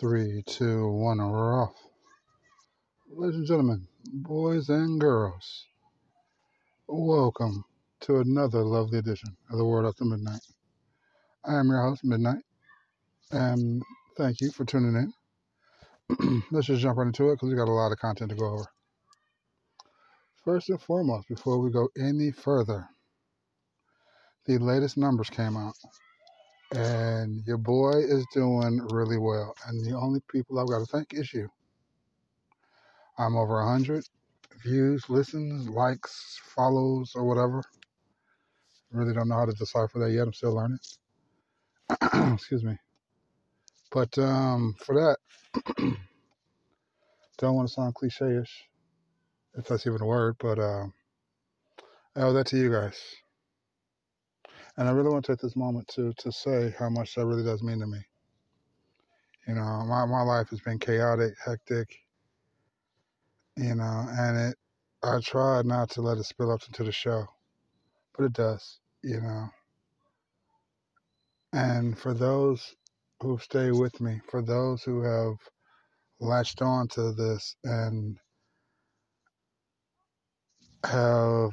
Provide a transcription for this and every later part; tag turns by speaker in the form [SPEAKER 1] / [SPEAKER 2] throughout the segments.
[SPEAKER 1] Three, two, one, we're off. Ladies and gentlemen, boys and girls, welcome to another lovely edition of the World After Midnight. I am your host, Midnight, and thank you for tuning in. Let's just jump right into it because we got a lot of content to go over. First and foremost, before we go any further, the latest numbers came out, and your boy is doing really well. And the only people I've got to thank is you. I'm over 100 views, listens, likes, follows, or whatever. Really don't know how to decipher that yet. I'm still learning. Excuse me. But um, for that, don't want to sound cliche-ish, if that's even a word, but uh, I owe that to you guys. And I really want to take this moment to to say how much that really does mean to me. You know, my, my life has been chaotic, hectic, you know, and it I try not to let it spill up into the show, but it does, you know. And for those who stay with me, for those who have latched on to this and have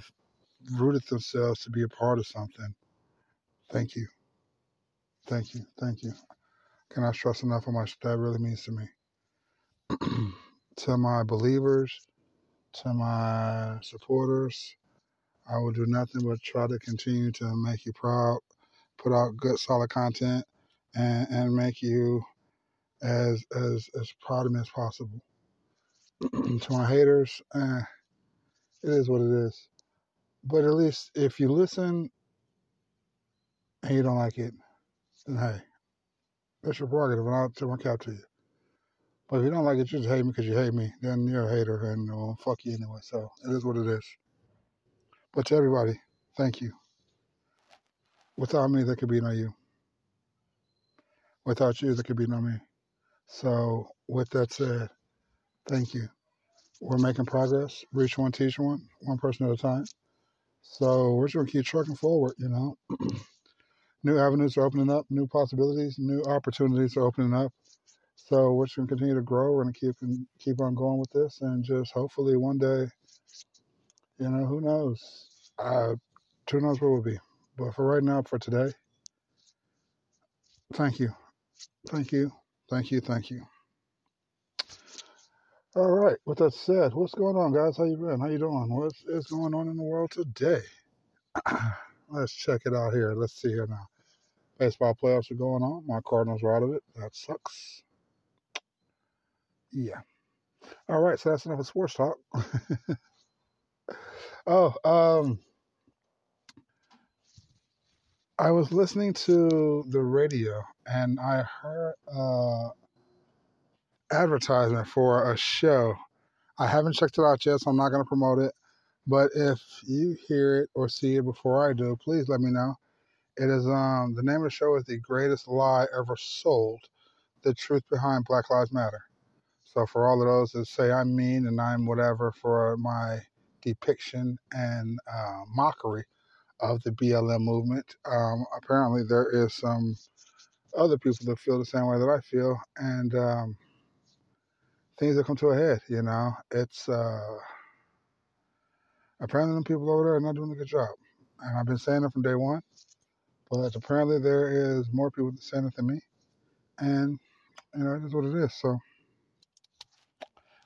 [SPEAKER 1] rooted themselves to be a part of something, thank you. Thank you. Thank you. Can I stress enough how much that really means to me. to my believers, to my supporters, I will do nothing but try to continue to make you proud, put out good, solid content, and, and make you as as as proud of me as possible. to my haters, eh, it is what it is. But at least if you listen and you don't like it, then hey, that's your prerogative, and I'll tip my cap to you. But if you don't like it, you just hate me because you hate me, then you're a hater, and well, fuck you anyway. So it is what it is. But to everybody, thank you. Without me, there could be no you. Without you, there could be no me. So with that said, thank you. We're making progress. Reach one, teach one, one person at a time. So we're just gonna keep trucking forward. You know, new avenues are opening up, new possibilities, new opportunities are opening up. So we're just gonna continue to grow. We're gonna keep and keep on going with this, and just hopefully one day, you know, who knows? Uh, who knows where we'll be. But for right now, for today, thank you, thank you, thank you, thank you. All right. With that said, what's going on, guys? How you been? How you doing? What is going on in the world today? Let's check it out here. Let's see here now. Baseball playoffs are going on. My Cardinals are out of it. That sucks. Yeah. All right. So that's enough of sports talk. oh, um, I was listening to the radio and I heard uh advertisement for a show. I haven't checked it out yet, so I'm not going to promote it. But if you hear it or see it before I do, please let me know. It is um the name of the show is the greatest lie ever sold: the truth behind Black Lives Matter. So for all of those that say I'm mean and I'm whatever for my depiction and uh, mockery of the BLM movement, um, apparently there is some other people that feel the same way that I feel, and um, things have come to a head. You know, it's uh, apparently them people over there are not doing a good job, and I've been saying it from day one. But apparently there is more people saying it than me, and you know it is what it is. So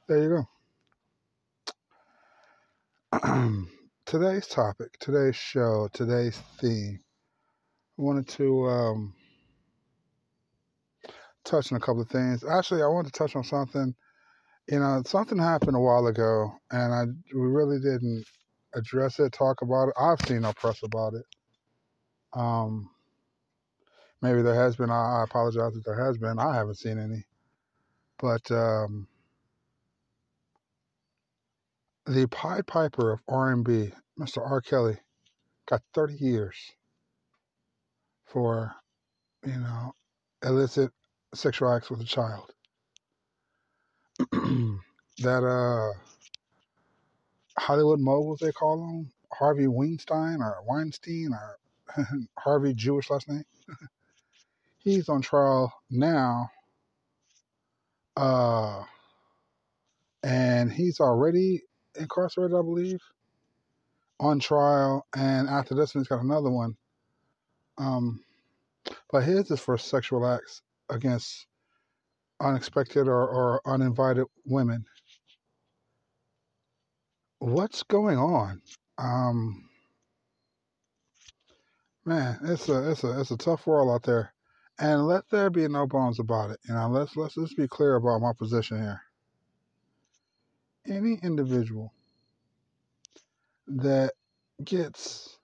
[SPEAKER 1] there you go. today's topic, today's show, today's theme. I wanted to um, touch on a couple of things. Actually, I wanted to touch on something. You know, something happened a while ago, and I we really didn't address it, talk about it. I've seen no press about it. Um, maybe there has been. I, I apologize if there has been. I haven't seen any. But um, the Pied Piper of R&B, Mr. R. Kelly, got 30 years for, you know, illicit sexual acts with a child. that uh, Hollywood moguls, they call him, Harvey Weinstein or Weinstein or Harvey Jewish last name. He's on trial now Uh, and he's already incarcerated, I believe, on trial. And after this one, he's got another one. Um, but his is for sexual acts against unexpected or, or uninvited women. What's going on? Um, man, it's a it's a it's a tough world out there, and let there be no bones about it. You know, let's let's just be clear about my position here. Any individual that gets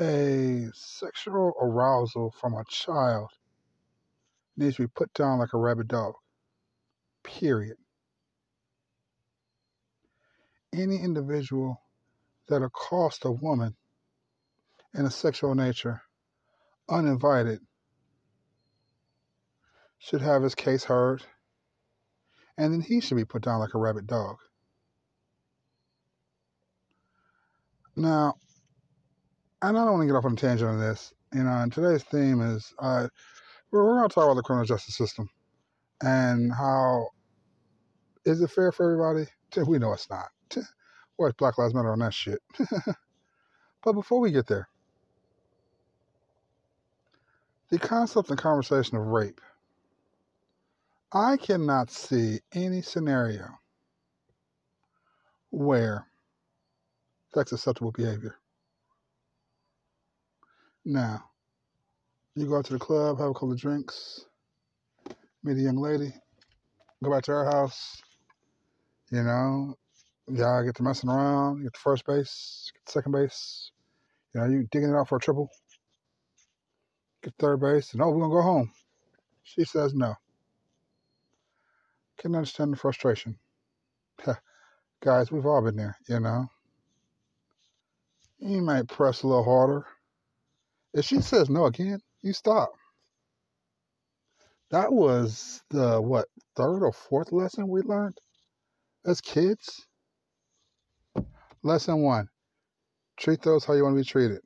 [SPEAKER 1] a sexual arousal from a child needs to be put down like a rabid dog. Period. Any individual that accosts a woman in a sexual nature, uninvited, should have his case heard, and then he should be put down like a rabid dog. Now, and I don't want to get off on a tangent on this. You know, and today's theme is uh, we're, going to talk about the criminal justice system and how is it fair for everybody? We know it's not. Where's Black Lives Matter on that shit? but before we get there, the concept and conversation of rape. I cannot see any scenario where that's acceptable behavior. Now, you go out to the club, have a couple of drinks, meet a young lady, go back to her house, you know, y'all get to messing around, you get to first base, get to second base, you know, you digging it out for a triple, third base, and oh, we're gonna go home. She says no. Can understand the frustration. Guys, we've all been there, you know. You might press a little harder. If she says no again, you stop. That was the what third or fourth lesson we learned as kids. Lesson one: treat those how you want to be treated.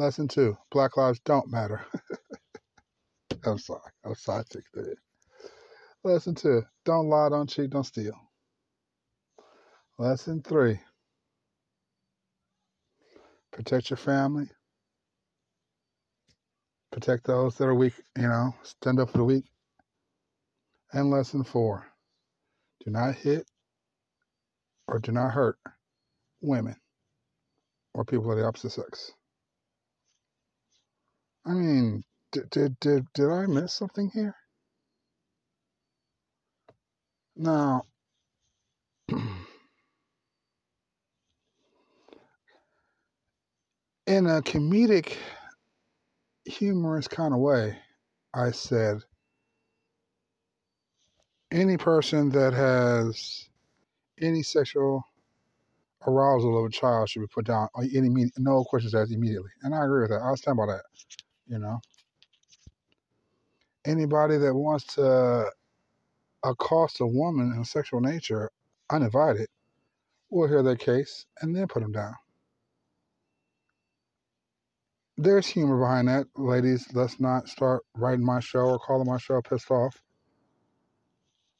[SPEAKER 1] Lesson two: Black lives don't matter. I'm sorry, I'm sorry, there. Lesson two: don't lie, don't cheat, don't steal. Lesson three: protect your family, protect those that are weak, you know, stand up for the weak. And lesson four do not hit or do not hurt women or people of the opposite sex. I mean, did, did, did, did I miss something here? Now, in a comedic humorous kind of way, I said, any person that has any sexual arousal of a child should be put down. Any no questions asked immediately, and I agree with that. I stand by that. You know, anybody that wants to uh, accost a woman in sexual nature uninvited will hear their case and then put them down there's humor behind that. Ladies, let's not start writing my show or calling my show pissed off.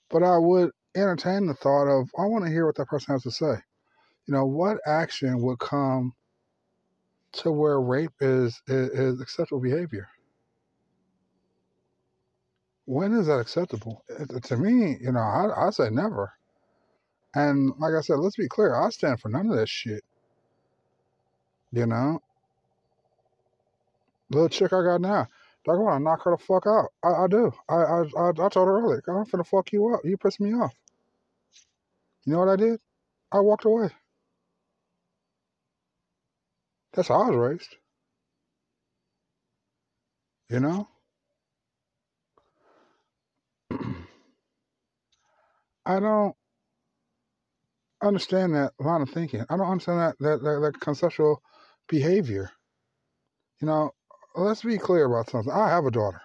[SPEAKER 1] But I would entertain the thought of, I want to hear what that person has to say. You know, what action would come to where rape is, is, is acceptable behavior? When is that acceptable? It, to me, you know, I, I say never. And like I said, let's be clear, I stand for none of that shit. You know, little chick I got now. I want to knock her the fuck out. I, I do. I, I I told her earlier, I'm finna fuck you up. You piss me off. You know what I did? I walked away. That's how I was raised. You know? I don't understand that line of thinking. I don't understand that that, that, that conceptual behavior. You know, let's be clear about something. I have a daughter.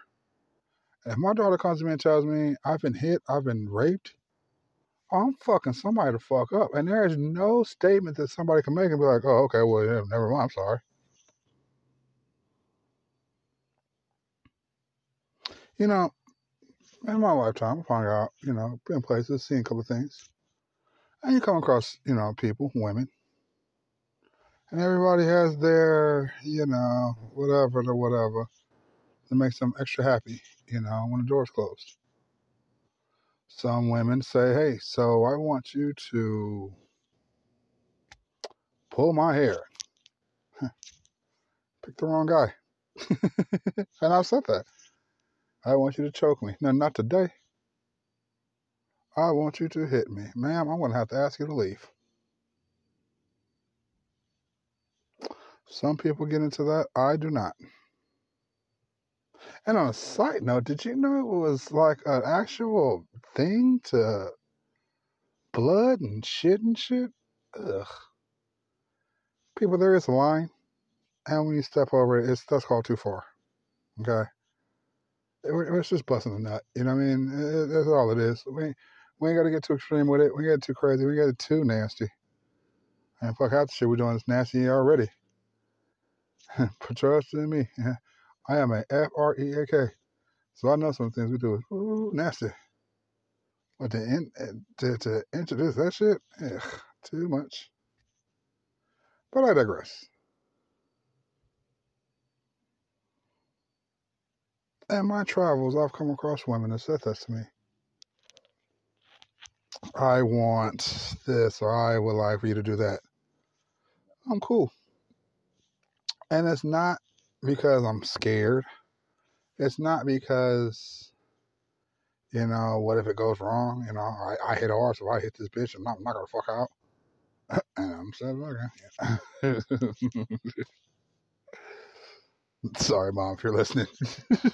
[SPEAKER 1] And If my daughter comes to me and tells me I've been hit, I've been raped, I'm fucking somebody to fuck up. And there is no statement that somebody can make and be like, oh, okay, well, yeah, never mind, I'm sorry. You know, in my lifetime, I found out, you know, been places, seen a couple things, and you come across, you know, people, women, and everybody has their, you know, whatever the whatever that makes them extra happy, you know, when the door's closed. Some women say, hey, so I want you to pull my hair. Pick the wrong guy. and I've said that. I want you to choke me. No, not today. I want you to hit me. Ma'am, I'm going to have to ask you to leave. Some people get into that. I do not. And on a side note, did you know it was like an actual thing to blood and shit and shit? Ugh. People, there is a line. And when you step over it, it's that's called too far. Okay? It, it's just busting a nut. You know what I mean? It, that's all it is. We, we ain't got to get too extreme with it. We get too crazy. We get too nasty. And fuck out the shit we're doing is nasty already. Trust in me. I am a F R E A K. So I know some things we do is ooh, nasty. But to, in, eh, to, to introduce that shit, ugh, too much. But I digress. In my travels, I've come across women that said that to me. I want this, or I would like for you to do that. I'm cool. And it's not because I'm scared. It's not because, you know, what if it goes wrong? You know, I, I hit hard, so I hit this bitch, I'm not, gonna fuck out. and I'm. Sorry, mom, if you're listening. but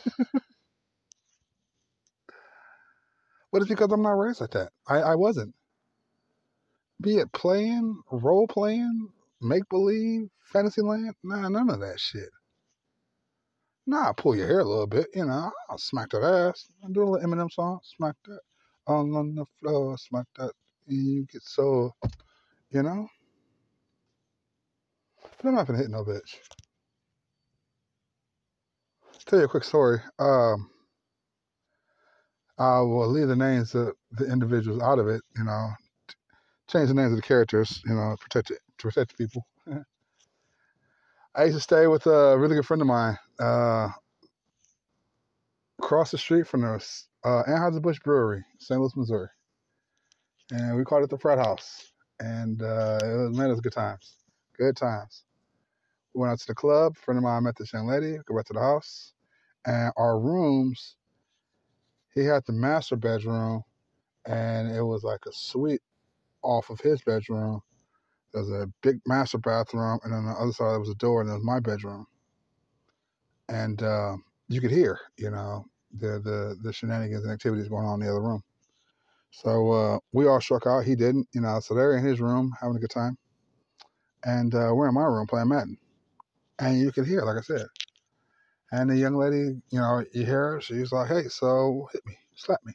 [SPEAKER 1] it's because I'm not raised like that. I, I wasn't. Be it playing, role playing, make believe, fantasy land, nah, none of that shit. Nah, pull your hair a little bit, you know, I'll smack that ass. I'll do a little Eminem song, smack that all on the floor, smack that, and you get so, you know. But I'm not gonna hit no bitch. Tell you a quick story. Um, I will leave the names of the individuals out of it, you know, change the names of the characters, you know, protect it, to protect people. I used to stay with a really good friend of mine uh, across the street from us, uh, Anheuser-Busch Brewery, St. Louis, Missouri. And we called it the Frat House. And uh, it was, man, it was good times. Good times. We went out to the club. Friend of mine met this young lady. Go back to the house. And our rooms, he had the master bedroom, and it was like a suite off of his bedroom. There's a big master bathroom, and on the other side there was a door, and there was my bedroom. And uh, you could hear, you know, the, the the shenanigans and activities going on in the other room. So uh, we all struck out. He didn't, you know. So they're in his room having a good time, and uh, we're in my room playing Madden. And you could hear, like I said. And the young lady, you know, you hear her. She's like, "Hey, so hit me, slap me."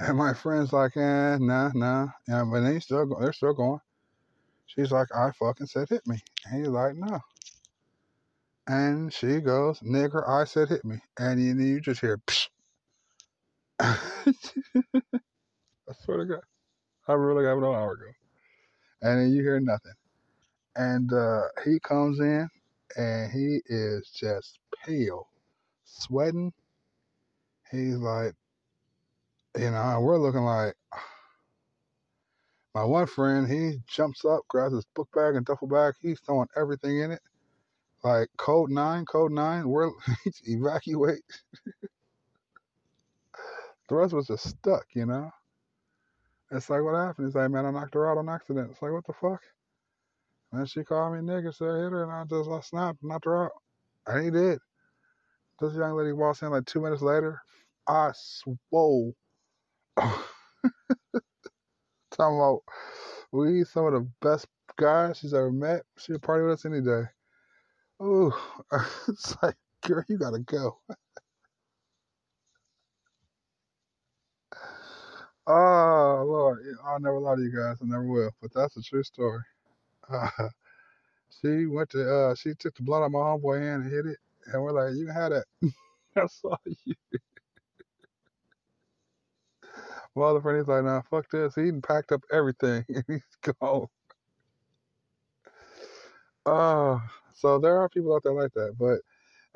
[SPEAKER 1] And my friend's like, "Eh, nah, nah." And, but they still go- they're still going. She's like, "I fucking said hit me," and he's like, "No." And she goes, "Nigger, I said hit me," and you, you just hear, Psh. I swear to God, I really got it an hour ago, and then you hear nothing. And uh, he comes in, and he is just pale, sweating. He's like, you know, we're looking like. My one friend, he jumps up, grabs his book bag and duffel bag. He's throwing everything in it. Like code nine, code nine, we're evacuate. The rest was just stuck, you know. It's like what happened? He's like, man, I knocked her out on accident. It's like what the fuck? And she called me nigga, said hit her, and I just I snapped, knocked her out. And he did. This young lady walks in like two minutes later. I swole. Talking about we some of the best guys she's ever met. She'll party with us any day. Ooh, it's like, girl, you gotta go. Oh Lord, I'll never lie to you guys. I never will. But that's a true story. Uh, she went to, uh, she took the blood out of my homeboy hand and hit it, and we're like, you can have that. That's you. My other friend, he's like, nah, fuck this. He packed up everything and he's gone. Uh, so there are people out there like that. But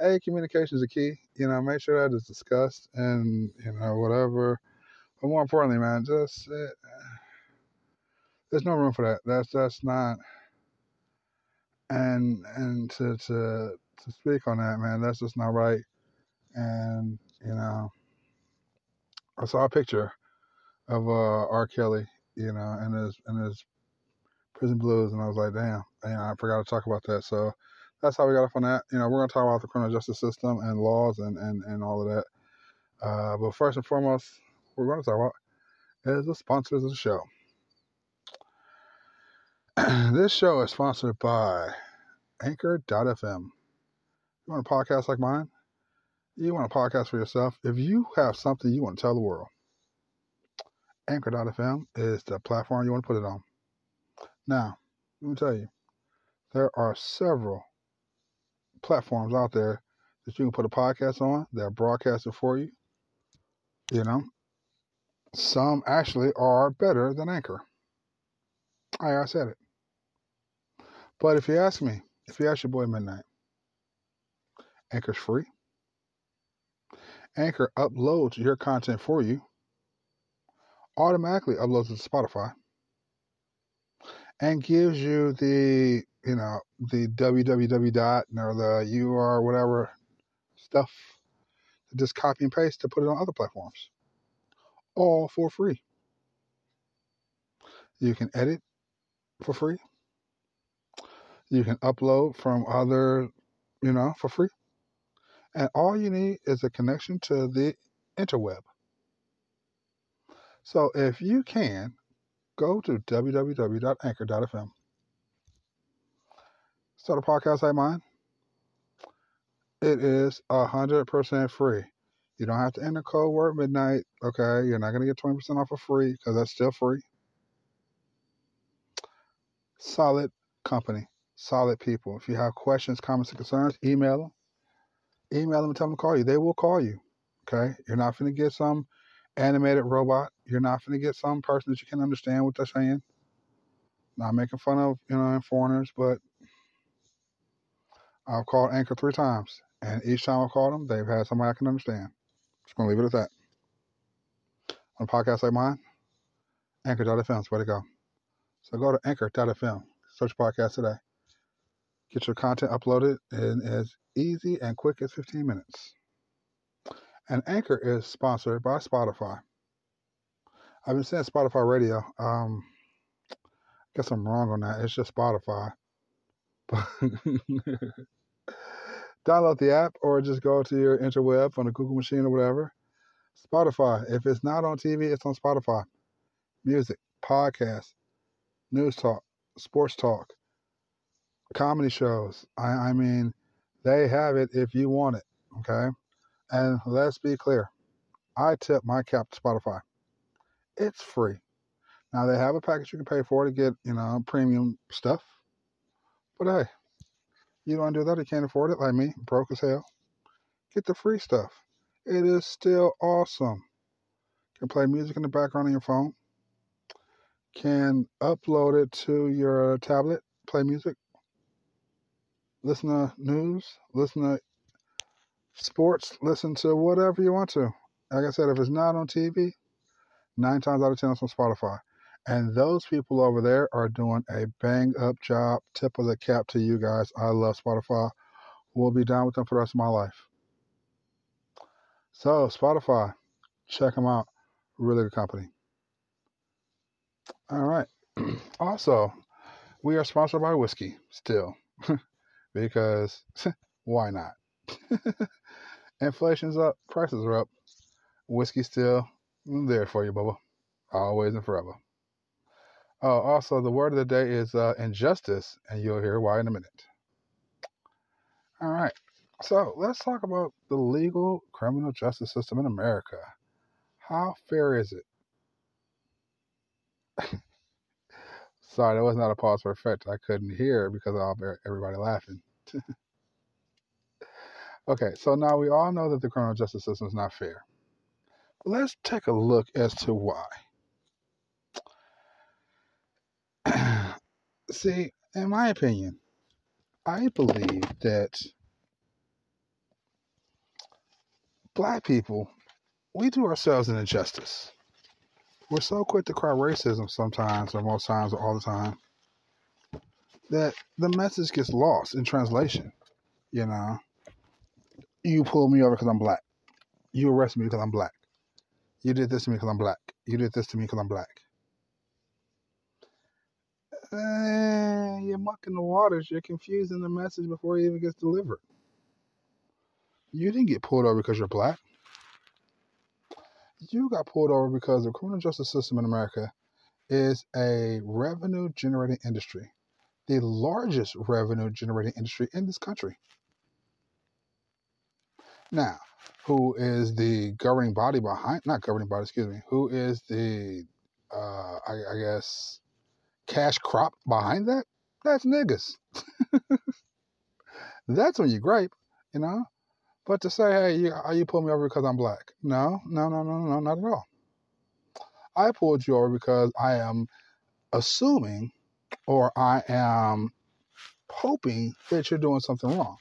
[SPEAKER 1] hey, communication is a key. You know, make sure that is discussed and, you know, whatever. But more importantly, man, just, uh, there's no room for that. That's, that's not, and, and to, to, to speak on that, man, that's just not right. And, you know, I saw a picture of uh, R. Kelly, you know, and his and his prison blues, and I was like, damn, you know, I forgot to talk about that. So that's how we got off on that. You know, we're gonna talk about the criminal justice system and laws and and and all of that. Uh, but first and foremost, we're going to talk about is the sponsors of the show. this show is sponsored by Anchor.fm. You want a podcast like mine? You want a podcast for yourself? If you have something you want to tell the world, Anchor.fm is the platform you want to put it on. Now, let me tell you, there are several platforms out there that you can put a podcast on. They're it for you. You know, some actually are better than Anchor. I, I said it. But if you ask me, if you ask your boy Midnight, Anchor's free. Anchor uploads your content for you, automatically uploads it to Spotify, and gives you the, you know, the www dot or the UR whatever stuff to just copy and paste to put it on other platforms. All for free. You can edit for free. You can upload from other, you know, for free. And all you need is a connection to the interweb. So if you can, go to www.anchor.fm. Start a podcast like mine. It is 100% free. You don't have to enter code word midnight. Okay. You're not going to get 20% off for free because that's still free. Solid company, solid people. If you have questions, comments, and concerns, email them email them and tell them to call you. They will call you. Okay? You're not going to get some animated robot. You're not going to get some person that you can't understand what they're saying. Not making fun of, you know, foreigners, but I've called Anchor three times. And each time I've called them, they've had somebody I can understand. Just to leave it at that. On a podcast like mine, Anchor.fm is where to go. So go to Anchor.fm, search podcast today. Get your content uploaded in as easy and quick as 15 minutes. And Anchor is sponsored by Spotify. I've been saying Spotify Radio. Um, I guess I'm wrong on that. It's just Spotify. Download the app or just go to your interweb on the Google machine or whatever. Spotify. If it's not on TV, it's on Spotify. Music, podcast, news talk, sports talk, comedy shows. I, I mean, they have it if you want it. Okay. And let's be clear I tip my cap to Spotify. It's free. Now they have a package you can pay for to get, you know, premium stuff. But hey, you don't do that, you can't afford it like me, broke as hell. Get the free stuff. It is still awesome. can play music in the background on your phone. Can upload it to your tablet, play music, listen to news, listen to sports, listen to whatever you want to. Like I said, if it's not on TV, nine times out of ten it's on Spotify. And those people over there are doing a bang up job. Tip of the cap to you guys. I love Spotify. We'll be down with them for the rest of my life. So, Spotify, check them out. Really good company. All right. also, we are sponsored by whiskey still. because why not? Inflation's up, prices are up. Whiskey still there for you, Bubba. Always and forever. Oh, also, the word of the day is uh, injustice, and you'll hear why in a minute. All right. So let's talk about the legal criminal justice system in America. How fair is it? Sorry, that was not a pause for effect. I couldn't hear because of everybody laughing. okay, so now we all know that the criminal justice system is not fair. let's take a look as to why. See, in my opinion, I believe that black people, we do ourselves an injustice. We're so quick to cry racism sometimes, or most times, or all the time, that the message gets lost in translation. You know, you pulled me over because I'm black. You arrested me because I'm black. You did this to me because I'm black. You did this to me because I'm black. You're mucking the waters. You're confusing the message before it even gets delivered. You didn't get pulled over because you're black. You got pulled over because the criminal justice system in America is a revenue generating industry, the largest revenue generating industry in this country. Now, who is the governing body behind, not governing body, excuse me, who is the, uh, I, I guess, cash crop behind that? That's niggas. That's when you gripe, you know? But to say, hey, you, you pull me over because I'm black. No, no, no, no, no, not at all. I pulled you over because I am assuming or I am hoping that you're doing something wrong.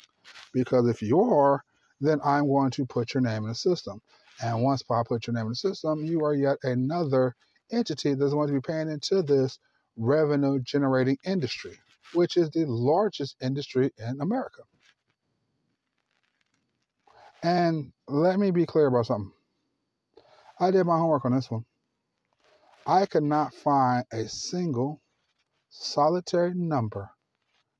[SPEAKER 1] Because if you are, then I'm going to put your name in the system. And once I put your name in the system, you are yet another entity that's going to be paying into this revenue generating industry, which is the largest industry in America. And let me be clear about something. I did my homework on this one. I could not find a single solitary number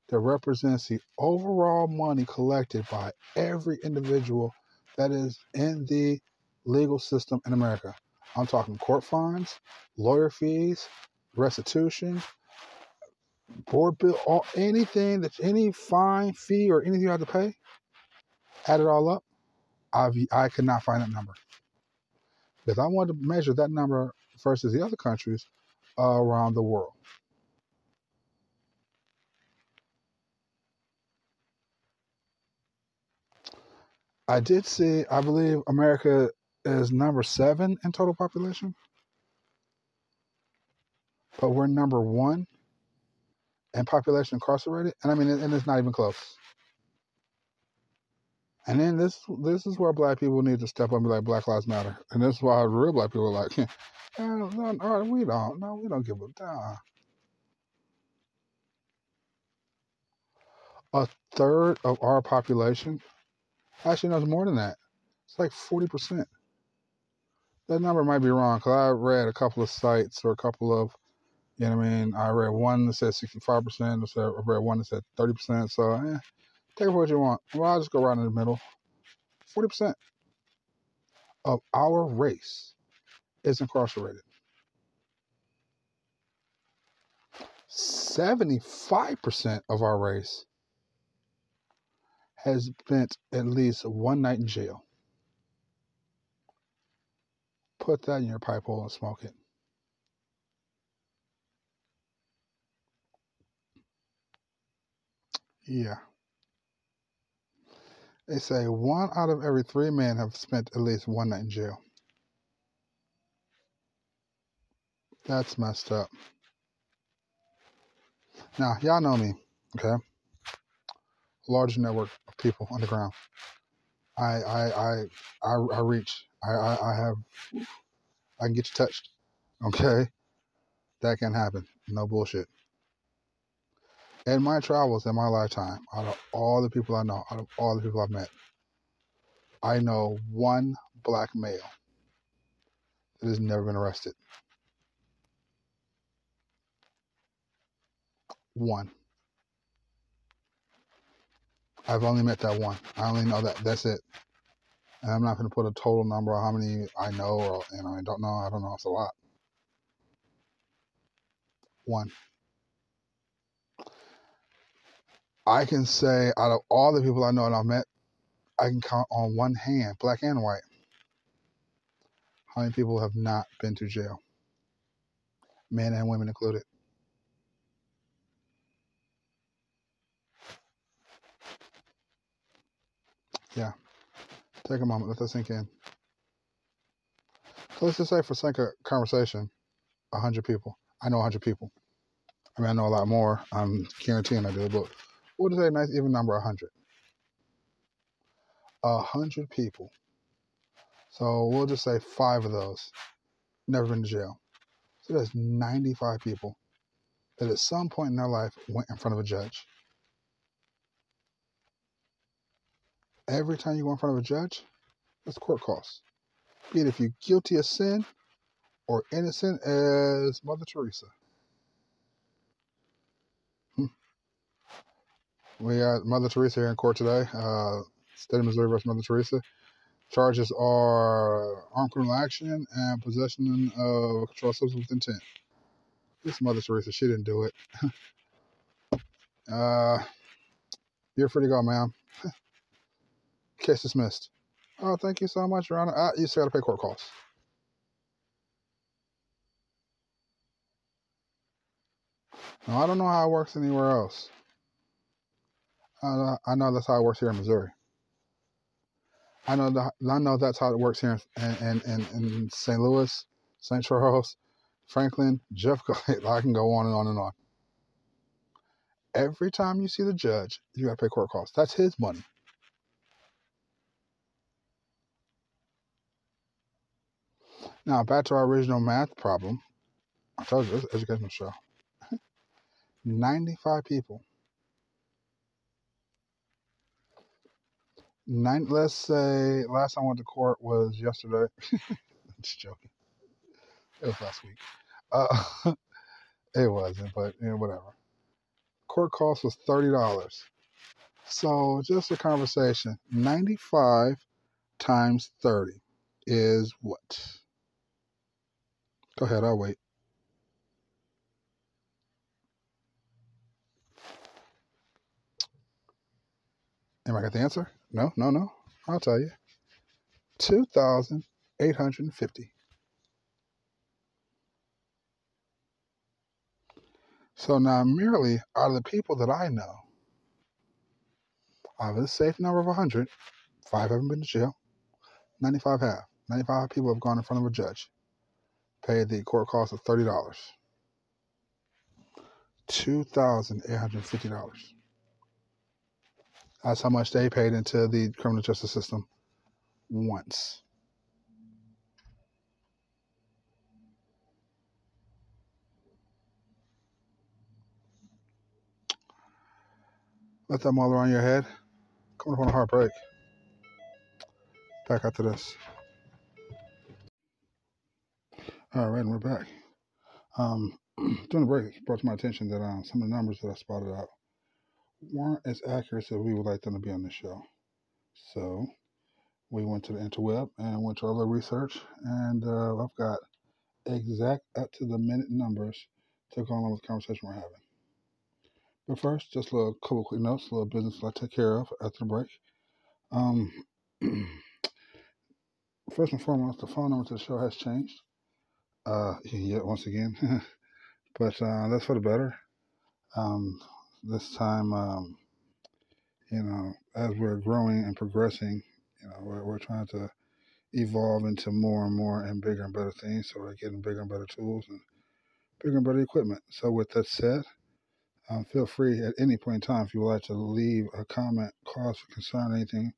[SPEAKER 1] that represents the overall money collected by every individual that is in the legal system in America. I'm talking court fines, lawyer fees, restitution, board bill, all, anything that any fine, fee, or anything you have to pay, add it all up, I've, I could not find that number. Because I wanted to measure that number versus the other countries uh, around the world. I did see, I believe America is number seven in total population, but we're number one in population incarcerated. And I mean, and it's not even close. And then this this is where black people need to step up and be like Black Lives Matter. And this is why real black people are like, no, no, we don't, no, we don't give a damn. A third of our population Actually, no, it's more than that. It's like 40%. That number might be wrong because I read a couple of sites or a couple of, you know what I mean? I read one that said 65%, I said, I read one that said 30%. So, eh, take it for what you want. Well, I'll just go right in the middle. 40% of our race is incarcerated. 75% of our race has spent at least one night in jail. Put that in your pipe hole and smoke it. Yeah. They say one out of every three men have spent at least one night in jail. That's messed up. Now, y'all know me, okay? Large network of people underground. I I I I, I reach. I, I I have. I can get you touched. Okay, that can happen. No bullshit. In my travels, in my lifetime, out of all the people I know, out of all the people I've met, I know one black male that has never been arrested. One. I've only met that one. I only know that. That's it. And I'm not going to put a total number on how many I know or know I don't know. I don't know. It's a lot. One. I can say out of all the people I know and I've met, I can count on one hand, black and white, how many people have not been to jail, men and women included. Yeah. Take a moment. Let that sink in. So let's just say, for sake of conversation, 100 people. I know 100 people. I mean, I know a lot more. I'm guaranteeing I do, but just say a nice even number 100. 100 people. So we'll just say five of those never been to jail. So there's 95 people that at some point in their life went in front of a judge. Every time you go in front of a judge, that's court costs. Be it if you're guilty of sin or innocent as Mother Teresa. We got Mother Teresa here in court today. Uh, State of Missouri versus Mother Teresa. Charges are armed criminal action and possession of a controlled substance with intent. This Mother Teresa, she didn't do it. uh, you're free to go, ma'am. Case dismissed. Oh, thank you so much, Your Honor. Uh, you still got to pay court costs. Now, I don't know how it works anywhere else. Uh, I know that's how it works here in Missouri. I know that I know that's how it works here in in, in, in St. Louis, St. Charles, Franklin, Jeffco. I can go on and on and on. Every time you see the judge, you got to pay court costs. That's his money. Now back to our original math problem. I told you this is educational show. Ninety-five people. Nine. Let's say last time I went to court was yesterday. Just joking. It was last week. Uh, it wasn't, but you know, whatever. Court cost was thirty dollars. So just a conversation. Ninety-five times thirty is what? Go ahead, I'll wait. Am I got the answer? No, no, no. I'll tell you. 2,850. So now, merely out of the people that I know, out of a safe number of 100, five haven't been to jail, 95 have. 95 people have gone in front of a judge paid the court cost of $30. $2,850. That's how much they paid into the criminal justice system once. Let that muller on your head. Coming up on a heartbreak. Back after this. All right, and we're back. Um, during the break, it brought to my attention that uh, some of the numbers that I spotted out weren't as accurate as we would like them to be on the show. So we went to the interweb and went to a little research, and uh, I've got exact up to the minute numbers to go along with the conversation we're having. But first, just a little couple quick notes, a little business I take care of after the break. Um, first and foremost, the phone number to the show has changed uh, yet once again. but uh, that's for the better. Um, this time, um, you know, as we're growing and progressing, you know, we're, we're trying to evolve into more and more and bigger and better things. So we're getting bigger and better tools and bigger and better equipment. So with that said, um, feel free at any point in time if you would like to leave a comment, cause, for concern, anything,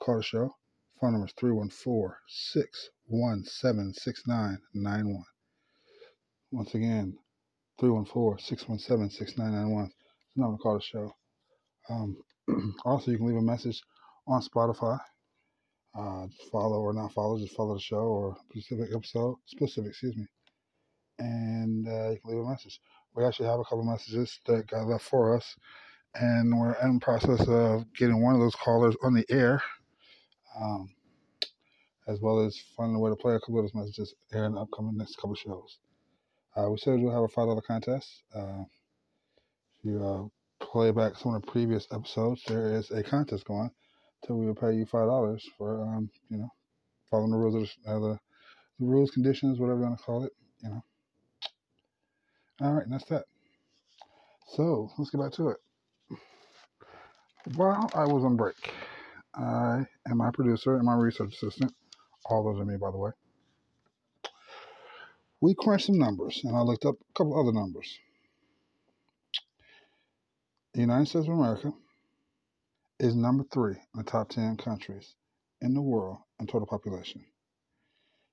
[SPEAKER 1] call the show. Phone number is 314 617 6991. Once again, 314 617 6991. It's not to call the show. Um, also, you can leave a message on Spotify. Uh, follow or not follow, just follow the show or specific episode, specific, excuse me. And uh, you can leave a message. We actually have a couple of messages that got left for us, and we're in process of getting one of those callers on the air um, as well as finding a way to play a couple of those messages here in the upcoming next couple shows. Uh, we said we'll have a five dollar contest. You uh, play back some of the previous episodes, there is a contest going. So we will pay you five dollars for um, you know following the rules of the, uh, the, the rules, conditions, whatever you want to call it. You know. All right, and that's that. So let's get back to it. While I was on break, I and my producer and my research assistant, all those are me, by the way, we crunched some numbers, and I looked up a couple other numbers. The United States of America is number three in the top 10 countries in the world in total population.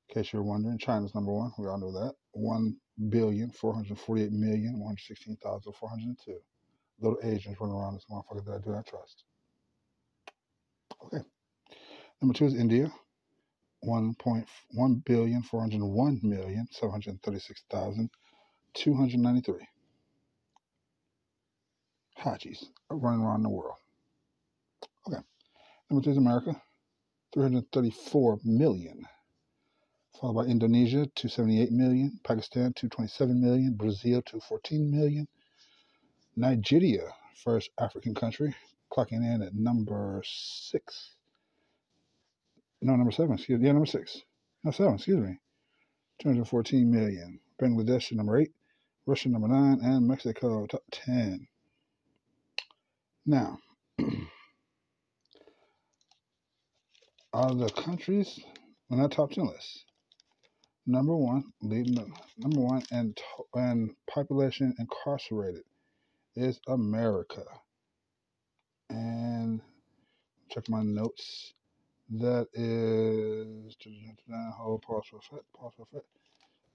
[SPEAKER 1] In case you're wondering, China's number one. We all know that. 1,448,116,402. Little Asians running around this motherfucker that I do not trust. Okay. Number two is India. 1.1 billion 401 million 736,293 Hajis are running around the world. Okay. Number three is America, 334 million. Followed by Indonesia, 278 million. Pakistan, 227 million. Brazil, 214 million. Nigeria, first African country, clocking in at number six. No, number seven. Excuse me. Yeah, number six. No, seven. Excuse me. 214 million. Bangladesh, number eight. Russia, number nine. And Mexico, top 10. Now, of the countries on that top 10 list, number one, leading the number one and and population incarcerated is America. And check my notes. That is hold pause for effect, pause for effect.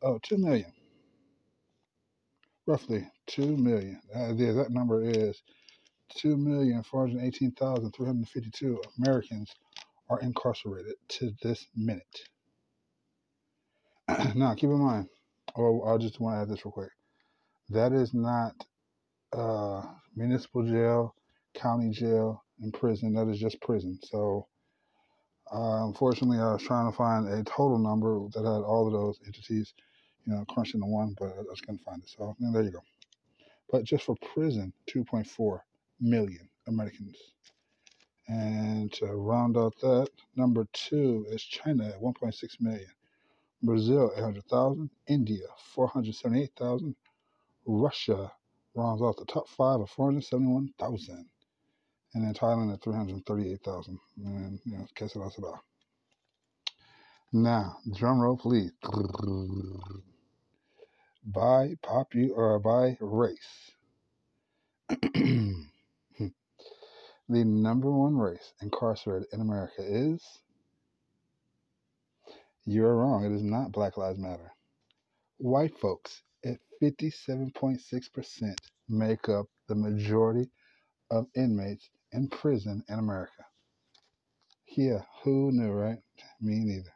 [SPEAKER 1] Oh, two million. Roughly two million. Uh, yeah, that number is two million four hundred eighteen thousand three hundred fifty-two Americans are incarcerated to this minute. now, keep in mind, or I just want to add this real quick. That is not uh, municipal jail, county jail, and prison. That is just prison. So, uh, unfortunately, I was trying to find a total number that had all of those entities, you know, crunched into one, but I just couldn't find it. So, there you go. But just for prison, 2.4 million Americans. And to round out that, number two is China at 1.6 million. Brazil, 800,000. India, 478,000. Russia rounds out the top five at 471,000. And then Thailand at 338,000. And, you know. Now, drum roll, please. By popu- or by race. the number one race incarcerated in America is you're wrong. It is not Black Lives Matter. White folks at 57.6% make up the majority of inmates in prison in America. Yeah, who knew, right? Me neither.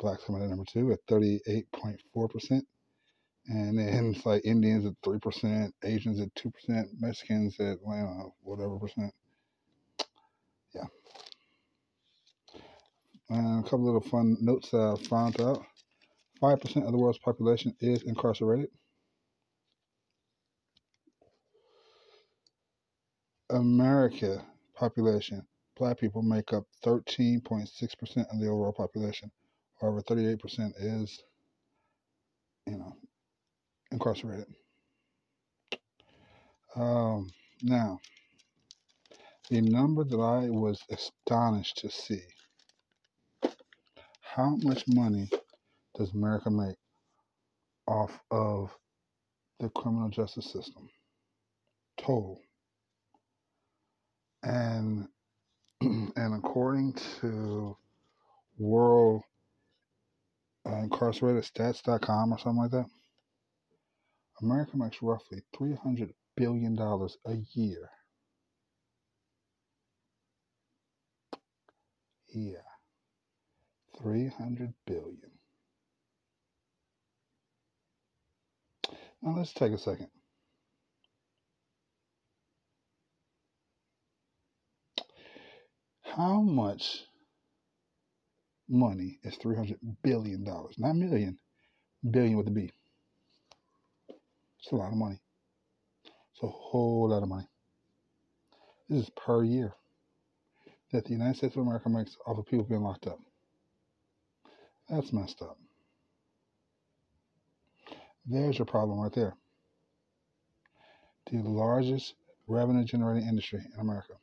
[SPEAKER 1] Blacks come in at number two at 38.4%. And then it's like Indians at 3%, Asians at 2%, Mexicans at, whatever percent. Yeah. And a couple of little fun notes that I found out. 5% of the world's population is incarcerated. America population, black people make up 13.6% of the overall population. However, 38% is, you know, incarcerated. Um, now, the number that I was astonished to see how much money does America make off of the criminal justice system? Total. And and according to World uh, Incarcerated Stats.com or something like that, America makes roughly $300 billion a year. Yeah. 300 billion. Now let's take a second. How much money is $300 billion? Not million, billion with a B. It's a lot of money. It's a whole lot of money. This is per year that the United States of America makes off of people being locked up. That's messed up. There's your problem right there. The largest revenue generating industry in America.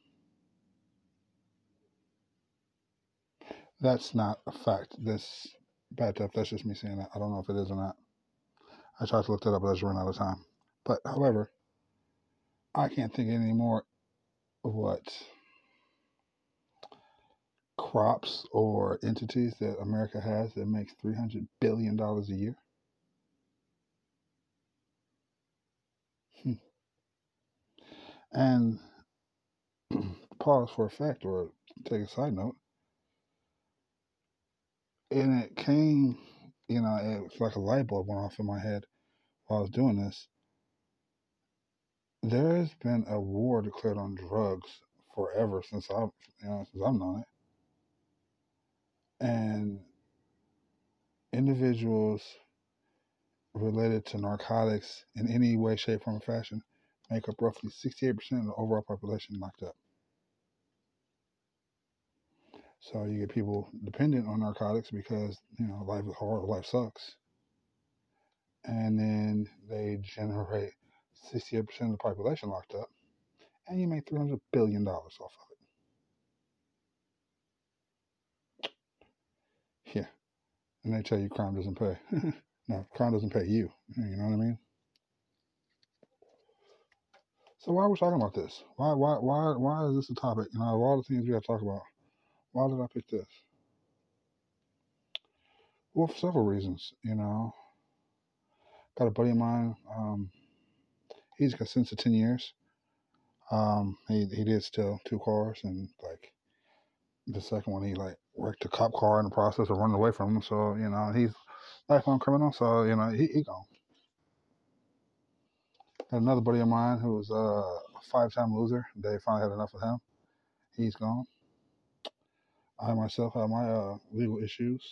[SPEAKER 1] That's not a fact. That's bad stuff. That's just me saying that. I don't know if it is or not. I tried to look that up, but I just ran out of time. But however, I can't think any more of what crops or entities that America has that makes three hundred billion dollars a year. Hmm. And pause for a fact or take a side note. And it came, you know, it was like a light bulb went off in my head while I was doing this. There has been a war declared on drugs forever since I, you know, since I've known it, and individuals related to narcotics in any way, shape, form, or fashion make up roughly 68% of the overall population locked up. So you get people dependent on narcotics because, you know, life is hard, life sucks. And then they generate 68% of the population locked up, and you make $300 billion off of it. Yeah. And they tell you crime doesn't pay. no, crime doesn't pay you. You know what I mean? So why are we talking about this? Why why why why is this a topic? You know, of all the things we got to talk about, why did I pick this? Well, for several reasons. You know, got a buddy of mine. Um, he's got since to ten years. Um, he he did steal two cars, and like the second one, he like wrecked a cop car in the process of running away from him. So you know, he's lifelong criminal. So you know, he he gone. Got another buddy of mine who was uh, a five-time loser. They finally had enough of him. He's gone. I myself have my uh, legal issues.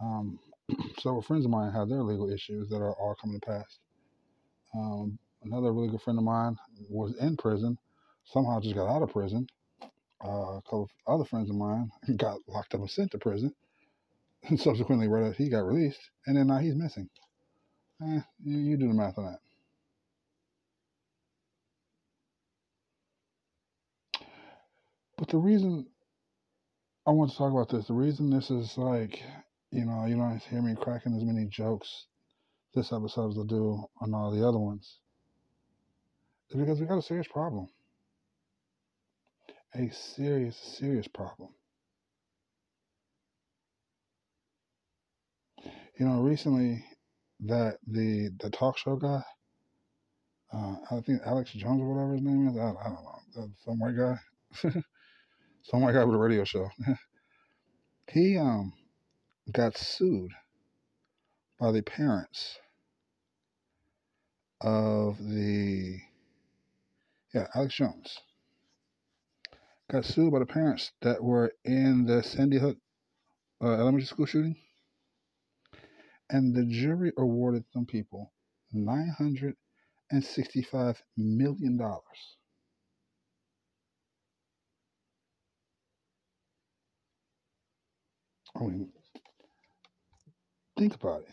[SPEAKER 1] Um, several friends of mine have their legal issues that are all coming to pass. Um, another really good friend of mine was in prison, somehow just got out of prison. Uh, a couple of other friends of mine got locked up and sent to prison. And subsequently, he got released, and then now he's missing. Eh, you, you do the math on that. But the reason I want to talk about this, the reason this is like, you know, you don't hear me cracking as many jokes this episode as I do on all the other ones, is because we got a serious problem. A serious, serious problem. You know, recently that the the talk show guy, uh, I think Alex Jones or whatever his name is, I, I don't know, some white guy. some white guy with a radio show. he um got sued by the parents of the yeah Alex Jones got sued by the parents that were in the Sandy Hook uh, elementary school shooting, and the jury awarded some people nine hundred and sixty-five million dollars. I mean, think about it.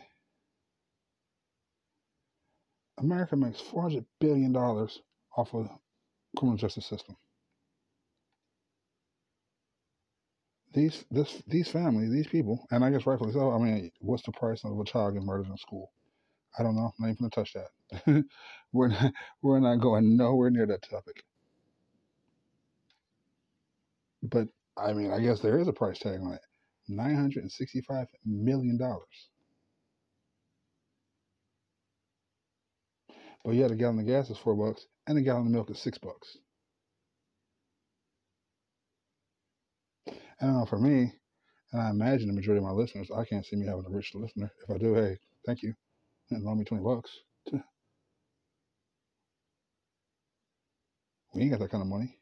[SPEAKER 1] America makes four hundred billion dollars off of criminal justice system. These this these families, these people, and I guess rightfully so. I mean, what's the price of a child getting murdered in school? I don't know. I'm not even gonna touch that. we're not we're not going nowhere near that topic. But I mean, I guess there is a price tag on it. $965 million. But yet a gallon of gas is four bucks and a gallon of milk is six bucks. And know for me, and I imagine the majority of my listeners, I can't see me having a rich listener. If I do, hey, thank you. And loan me 20 bucks. We ain't got that kind of money.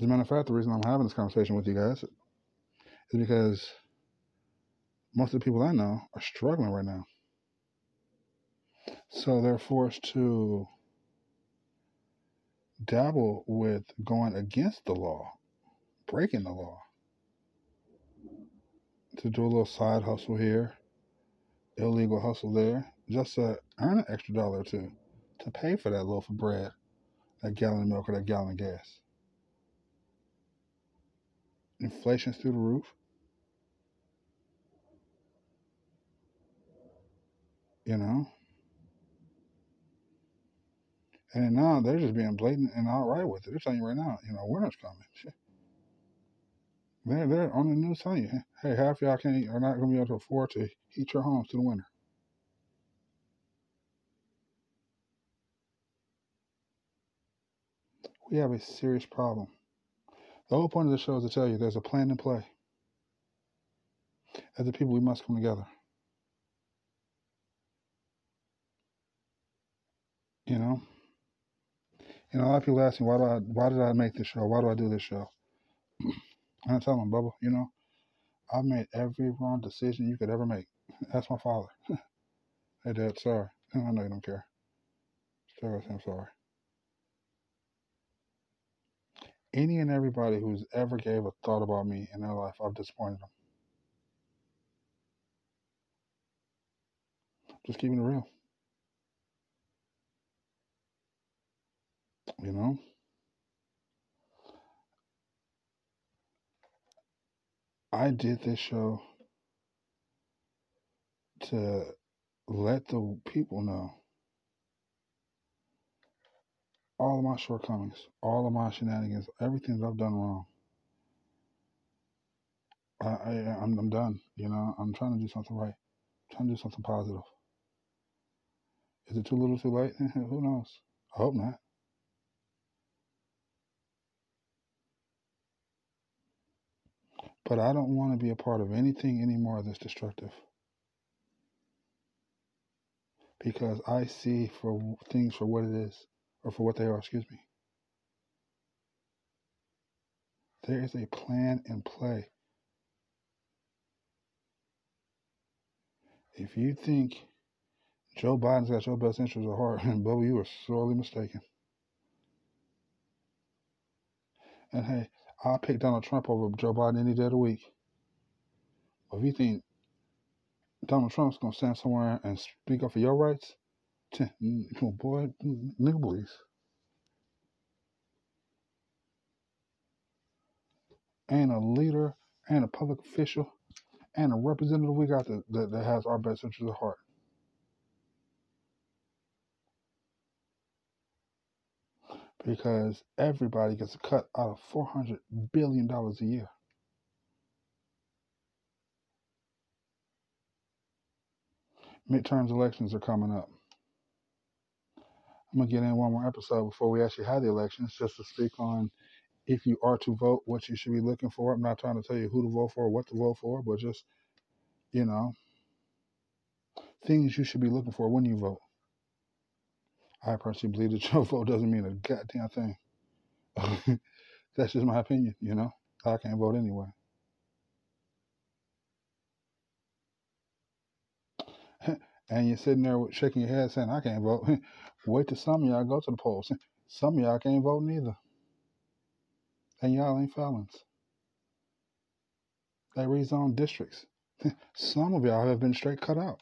[SPEAKER 1] As a matter of fact, the reason I'm having this conversation with you guys is because most of the people I know are struggling right now. So they're forced to dabble with going against the law, breaking the law, to do a little side hustle here, illegal hustle there, just to earn an extra dollar or two to pay for that loaf of bread, that gallon of milk, or that gallon of gas inflation's through the roof. You know? And now they're just being blatant and outright with it. They're telling you right now, you know, winter's coming. They're, they're on the news telling you, hey, half y'all can't are not going to be able to afford to heat your homes through the winter. We have a serious problem. The whole point of the show is to tell you there's a plan in play. As a people, we must come together. You know, know, a lot of people ask me why do I why did I make this show? Why do I do this show? And I tell them, Bubba, you know, I've made every wrong decision you could ever make. That's my father. hey, Dad, sorry. I know you don't care. Sorry, I'm sorry. Any and everybody who's ever gave a thought about me in their life, I've disappointed them. Just keeping it real. You know? I did this show to let the people know all of my shortcomings, all of my shenanigans, everything that I've done wrong. I, I I'm, I'm done. You know, I'm trying to do something right. I'm trying to do something positive. Is it too little, too late? Who knows? I hope not. But I don't want to be a part of anything anymore that's destructive. Because I see for things for what it is, or for what they are, excuse me. There is a plan in play. If you think Joe Biden's got your best interests at heart, and Bubba, you are sorely mistaken. And hey, I'll pick Donald Trump over Joe Biden any day of the week. But if you think Donald Trump's gonna stand somewhere and speak up for your rights, Mm, come on, boy, mm, nigga. And a leader, and a public official, and a representative we got that, that, that has our best interests at heart. because everybody gets a cut out of $400 billion a year. Midterms elections are coming up. I'm to get in one more episode before we actually have the elections just to speak on if you are to vote, what you should be looking for. I'm not trying to tell you who to vote for, what to vote for, but just, you know, things you should be looking for when you vote. I personally believe that your vote doesn't mean a goddamn thing. That's just my opinion, you know. I can't vote anyway. And you're sitting there shaking your head saying, I can't vote. Wait till some of y'all go to the polls. Some of y'all can't vote neither. And y'all ain't felons. They rezone districts. some of y'all have been straight cut out.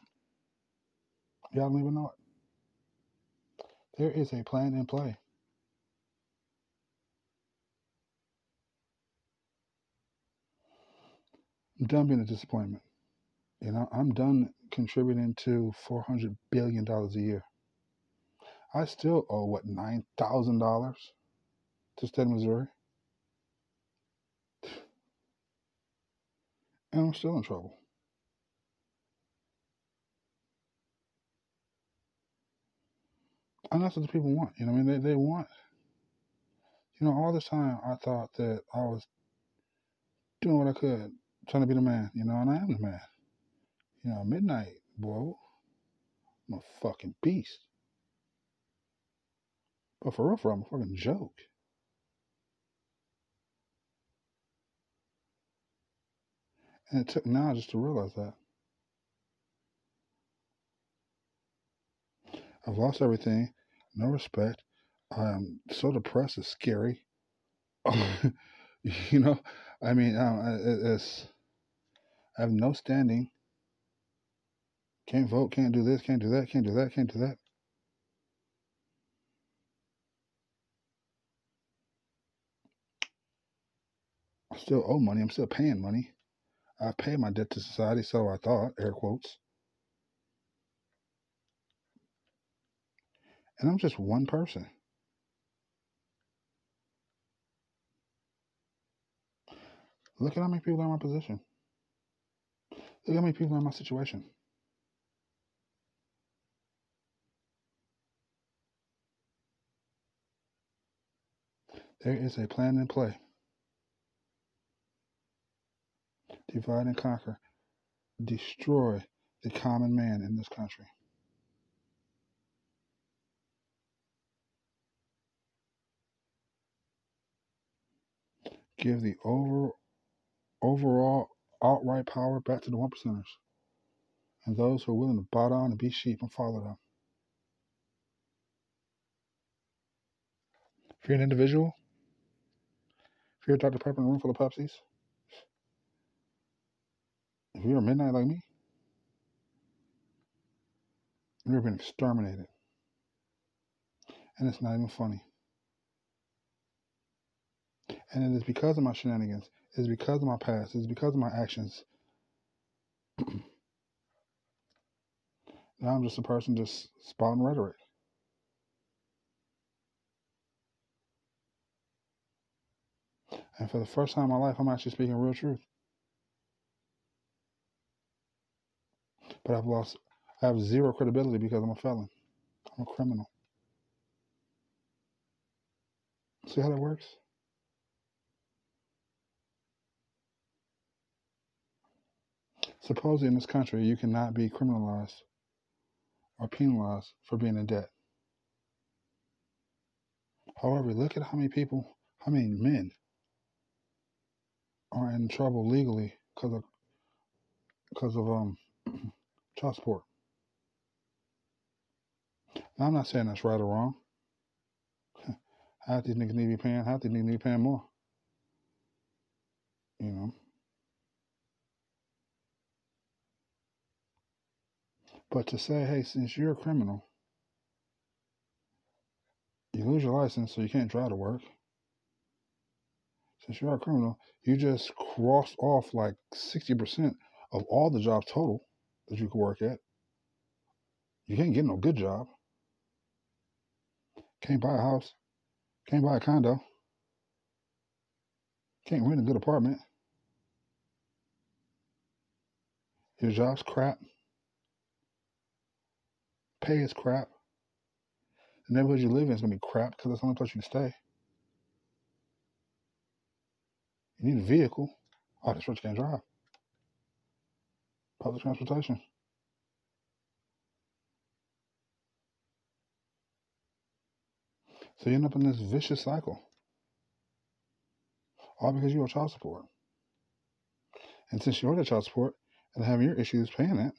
[SPEAKER 1] Y'all don't even know it. There is a plan in play. I'm being a disappointment. You know, I'm done contributing to $400 billion a year. I still owe, what, $9,000 to state of Missouri? And I'm still in trouble. And that's what the people want. You know, I mean, they, they want. You know, all this time I thought that I was doing what I could, trying to be the man. You know, and I am the man. You know, midnight, bro. I'm a fucking beast. But for real, for real, I'm a fucking joke. And it took now just to realize that. I've lost everything no respect. I'm so depressed. It's scary. you know, I mean, um, it's I have no standing. Can't vote. Can't do this. Can't do that. Can't do that. Can't do that. I still owe money. I'm still paying money. I pay my debt to society, so I thought, air quotes. And I'm just one person. Look at how many people are in my position. Look at how many people are in my situation. There is a plan in play. Divide and conquer. Destroy the common man in this country. Give the over, overall outright power back to the one percenters and those who are willing to bow down and be sheep and follow them. If you're an individual, you're Dr. Pepper in a room full of Pepsis, if you're a midnight like me, You've been exterminated. And it's not even funny. And it is because of my shenanigans, it is because of my past, it is because of my actions. now I'm just a person just spouting rhetoric. And for the first time in my life, I'm actually speaking real truth. But I've lost, I have zero credibility because I'm a felon. I'm a criminal. See how that works? Supposedly in this country, you cannot be criminalized or penalized for being in debt. However, look at how many people, how many men are in trouble legally because of because of um child support. Now, I'm not saying that's right or wrong. half these niggas need to be paying, half these niggas need to be paying more. You know. But to say, hey, since you're a criminal, you lose your license, so you can't drive to work. Since you're a criminal, you just crossed off like 60% of all the jobs total that you could work at. You can't get no good job. Can't buy a house. Can't buy a condo. Can't rent a good apartment. Your job's crap. Pay is crap. The neighborhood you live in is going to be crap because that's the only place you can stay. You need a vehicle. Oh, what you can't drive. Public transportation. So you end up in this vicious cycle. All because you owe child support. And since you owe that child support and having your issues paying it,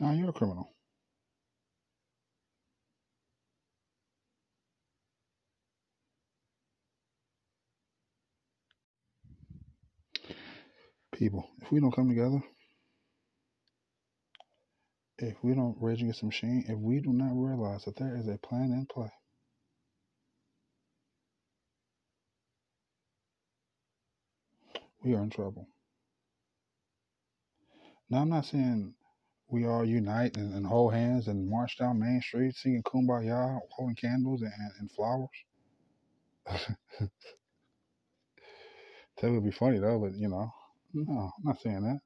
[SPEAKER 1] now you're a criminal. People, if we don't come together, if we don't rage against the machine, if we do not realize that there is a plan in play, we are in trouble. Now, I'm not saying we all unite and, and hold hands and march down Main Street singing Kumbaya, holding candles and, and flowers. that would be funny though, but you know, no, I'm not saying that.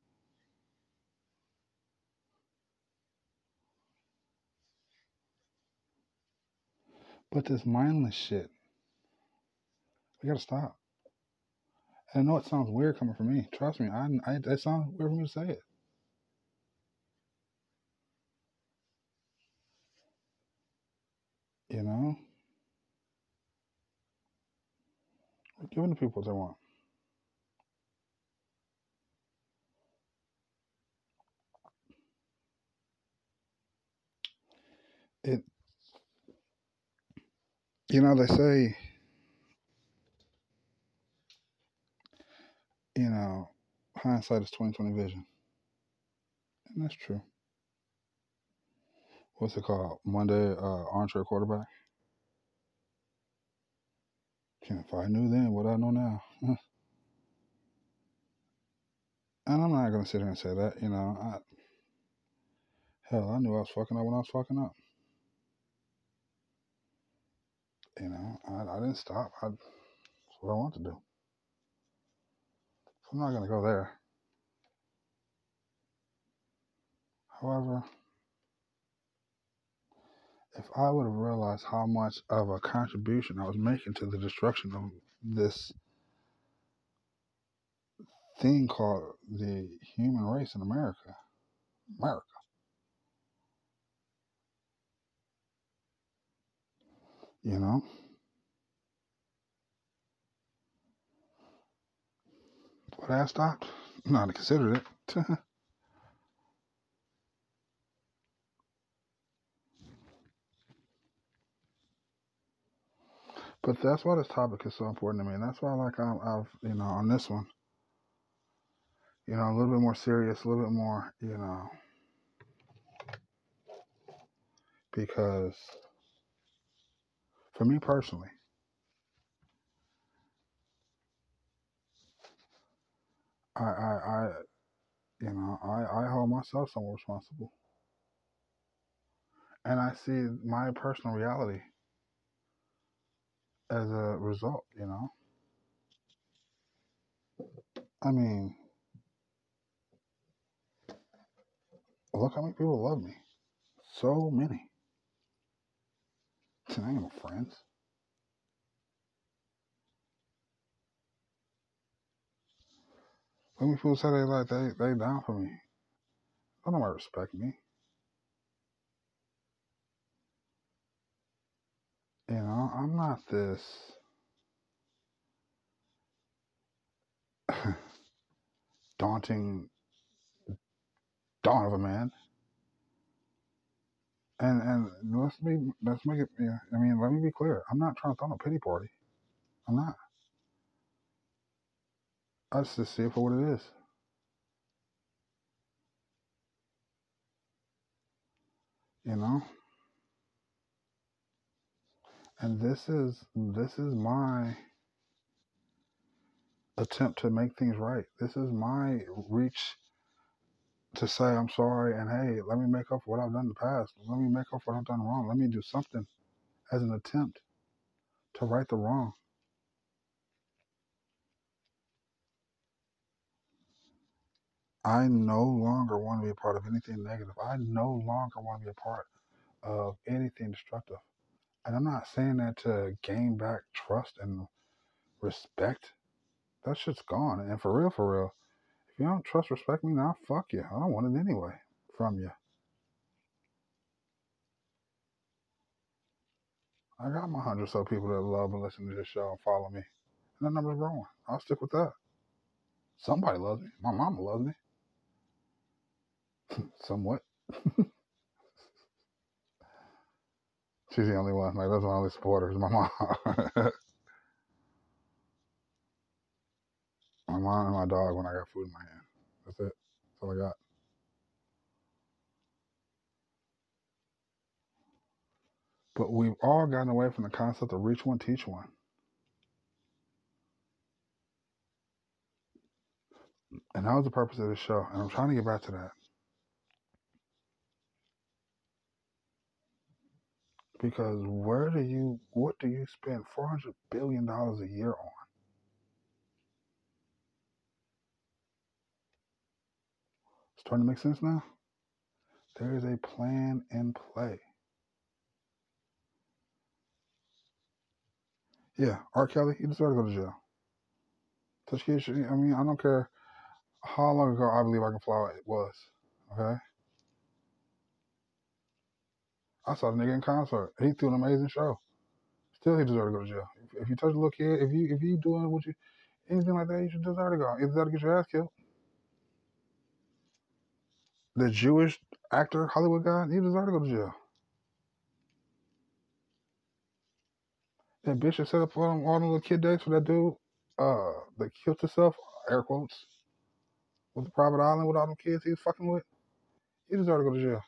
[SPEAKER 1] But this mindless shit, we gotta stop. And I know it sounds weird coming from me. Trust me, I, I it sounds weird for me to say it. You know, giving the people what they want. It, you know, they say, you know, hindsight is twenty twenty vision, and that's true. What's it called? Monday, uh, armchair quarterback. If I knew then what I know now. And I'm not gonna sit here and say that, you know. I, hell, I knew I was fucking up when I was fucking up. You know, I, I didn't stop. I, that's what I want to do. So I'm not gonna go there. However, if I would have realized how much of a contribution I was making to the destruction of this thing called the human race in America, America, you know, would I have stopped? Not to consider it. but that's why this topic is so important to me. And that's why, like, I, I've, you know, on this one, you know, a little bit more serious, a little bit more, you know, because for me personally, I, I, I you know, I, I hold myself somewhat responsible. And I see my personal reality as a result, you know. I mean, look how many people love me. So many. I ain't no friends. Let me people say they like they they down for me. Don't nobody respect me. You know, I'm not this daunting dawn of a man. And and let's be let's make it. Yeah, I mean, let me be clear. I'm not trying to throw a pity party. I'm not. I just see it for what it is. You know. And this is this is my attempt to make things right. This is my reach to say I'm sorry and hey, let me make up for what I've done in the past. Let me make up for what I've done wrong. Let me do something as an attempt to right the wrong. I no longer want to be a part of anything negative. I no longer want to be a part of anything destructive. And I'm not saying that to gain back trust and respect. That shit's gone. And for real, for real, you don't trust, respect me now, fuck you. I don't want it anyway from you. I got my hundred so people that love and listen to this show and follow me. And that number's growing. I'll stick with that. Somebody loves me. My mama loves me. Somewhat. She's the only one. Like those are my only supporters. My mom. my mom and my dog when I got food in my hand. That's it. That's all I got. But we've all gotten away from the concept of reach one, teach one. And that was the purpose of this show. And I'm trying to get back to that. Because where do you, what do you spend $400 billion a year on? Starting to make sense now? There is a plan in play. Yeah, R. Kelly, he deserves to go to jail. Tashkisha, I mean, I don't care how long ago I believe I can fly it was. Okay? I saw the nigga in concert. He threw an amazing show. Still, he deserves to go to jail. If, if you touch a little kid, if you if you doing what you anything like that, you should deserve to go. You deserve to get your ass killed. The Jewish actor, Hollywood guy, he deserves to go to jail. That bitch that set up all them, all them little kid dates for that dude uh, that killed himself, air quotes, with the private island with all them kids he was fucking with. He deserves to go to jail.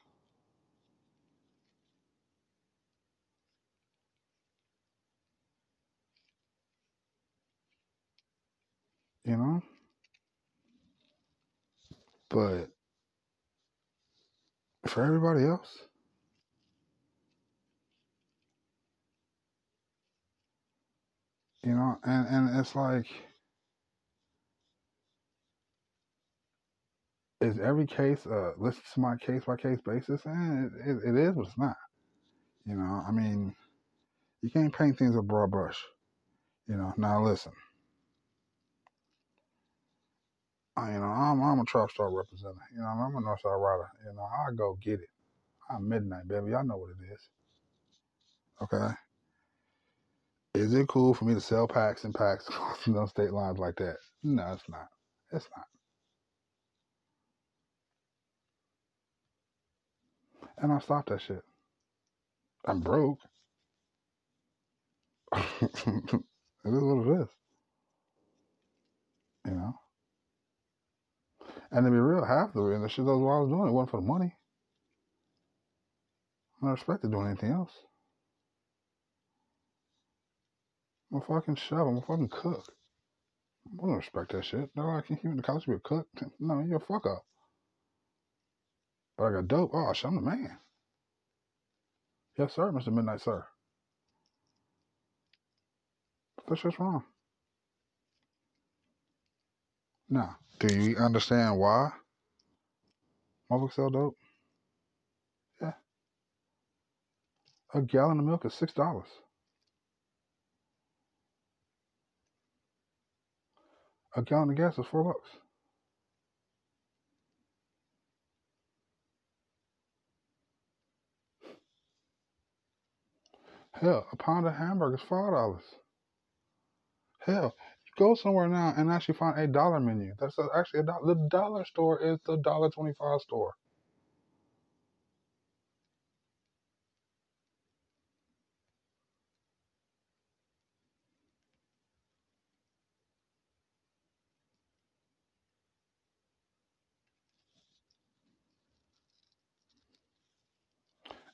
[SPEAKER 1] You know? But for everybody else, you know, and, and it's like, is every case uh listen to my case by case basis? And it, it, it is, but it's not. You know, I mean, you can't paint things with broad brush. You know, now listen. I, you know, I'm I'm a trap star representative. You know, I'm a Northside rider. You know, I go get it. I'm midnight, baby. Y'all know what it is. Okay. Is it cool for me to sell packs and packs crossing those state lines like that? No, it's not. It's not. And I stopped that shit. I'm broke. it is what it is. You know? And to be real, half the reason the shit that's what I was doing. It wasn't for the money. I don't expect to do anything else. I'm a fucking chef. I'm a fucking cook. I don't respect that shit. No, I can't even the college be a cook. No, you're a fuck up. But I got dope. Oh, shit, I'm the man. Yes, sir, Mr. Midnight, sir. That's just wrong. Now, do you understand why motherfuckers sell dope? Yeah. A gallon of milk is six dollars. A gallon of gas is four bucks. Hell, a pound of hamburger is five dollars. Hell, go somewhere now and actually find a dollar menu. That's actually a dollar. The dollar store is the dollar twenty-five store.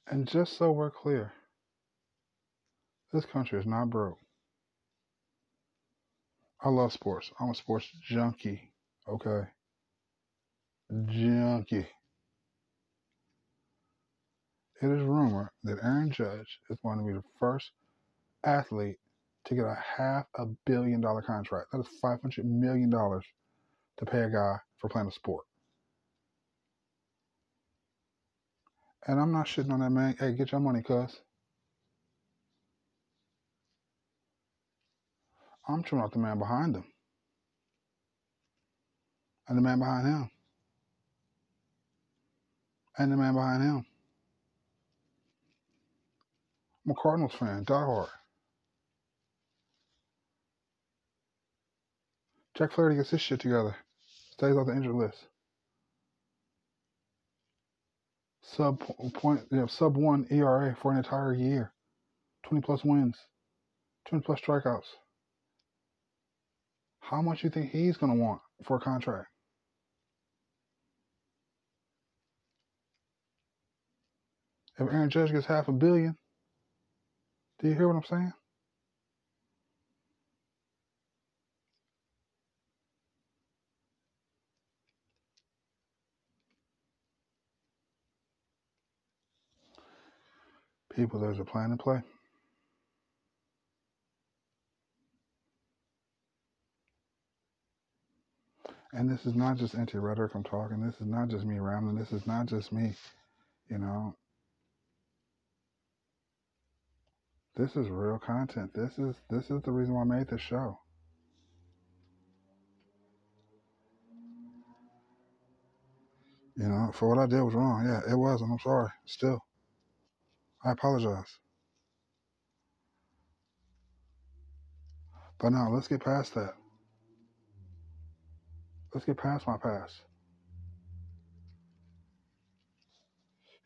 [SPEAKER 1] And just so we're clear, this country is not broke. I love sports. I'm a sports junkie. Okay, junkie. It is rumored that Aaron Judge is going to be the first athlete to get a half a billion dollar contract. That is five hundred million dollars to pay a guy for playing a sport. And I'm not shitting on that man. Hey, get your money, cuz. I'm talking about the man behind him. And the man behind him. And the man behind him. I'm a Cardinals fan, die hard. Jack Flaherty gets his shit together. Stays off the injured list. Sub point, know, sub one ERA for an entire year. 20 plus wins. 20 plus strikeouts. How much you think he's gonna want for a contract? If Aaron Judge gets half a billion, do you hear what I'm saying? People, there's a plan in play. And this is not just anti rhetoric I'm talking. This is not just me rambling. This is not just me, you know. This is real content. This is this is the reason why I made this show. You know, for what I did was wrong. Yeah, it was, and I'm sorry. Still, I apologize. But now let's get past that. Let's get past my past.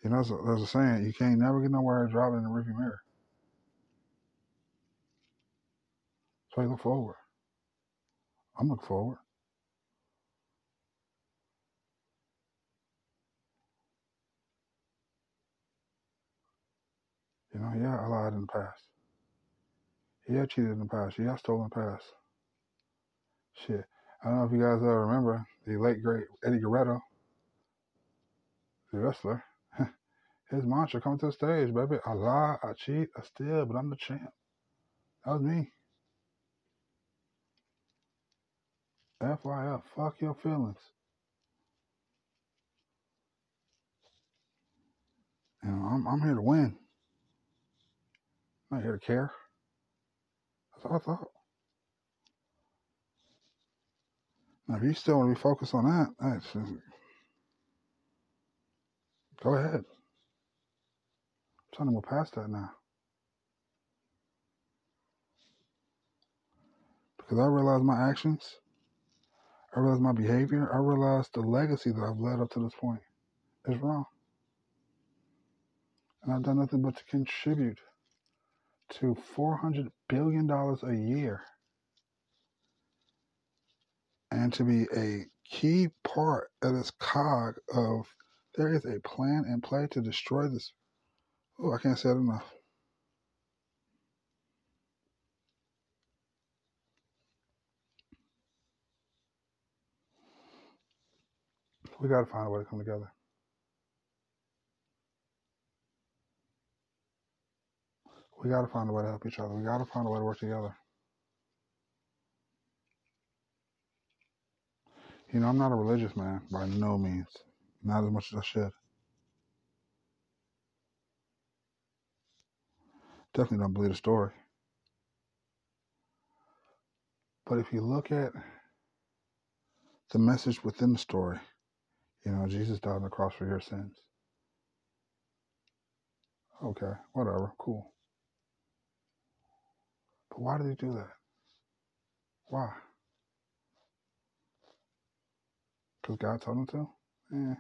[SPEAKER 1] You know, there's a, there's a saying: you can't never get nowhere driving in the rearview mirror. So you look forward. I'm looking forward. You know, yeah, I lied in the past. Yeah, I cheated in the past. Yeah, I stole in the past. Shit. I don't know if you guys ever remember the late great Eddie Guerrero. The wrestler. His mantra coming to the stage, baby. I lie, I cheat, I steal, but I'm the champ. That was me. FYF, fuck your feelings. You know, I'm, I'm here to win. I'm not here to care. That's all I thought. Now, if you still want to be focused on that, that's, go ahead. I'm trying to move past that now. Because I realize my actions, I realize my behavior, I realize the legacy that I've led up to this point is wrong. And I've done nothing but to contribute to $400 billion a year and to be a key part of this cog of there is a plan in play to destroy this. Oh, I can't say it enough. We got to find a way to come together. We got to find a way to help each other. We got to find a way to work together. You know, I'm not a religious man by no means, not as much as I should. Definitely don't believe the story. But if you look at the message within the story, you know, Jesus died on the cross for your sins. Okay, whatever, cool. But why did he do that? Why? Because God told him to? Eh.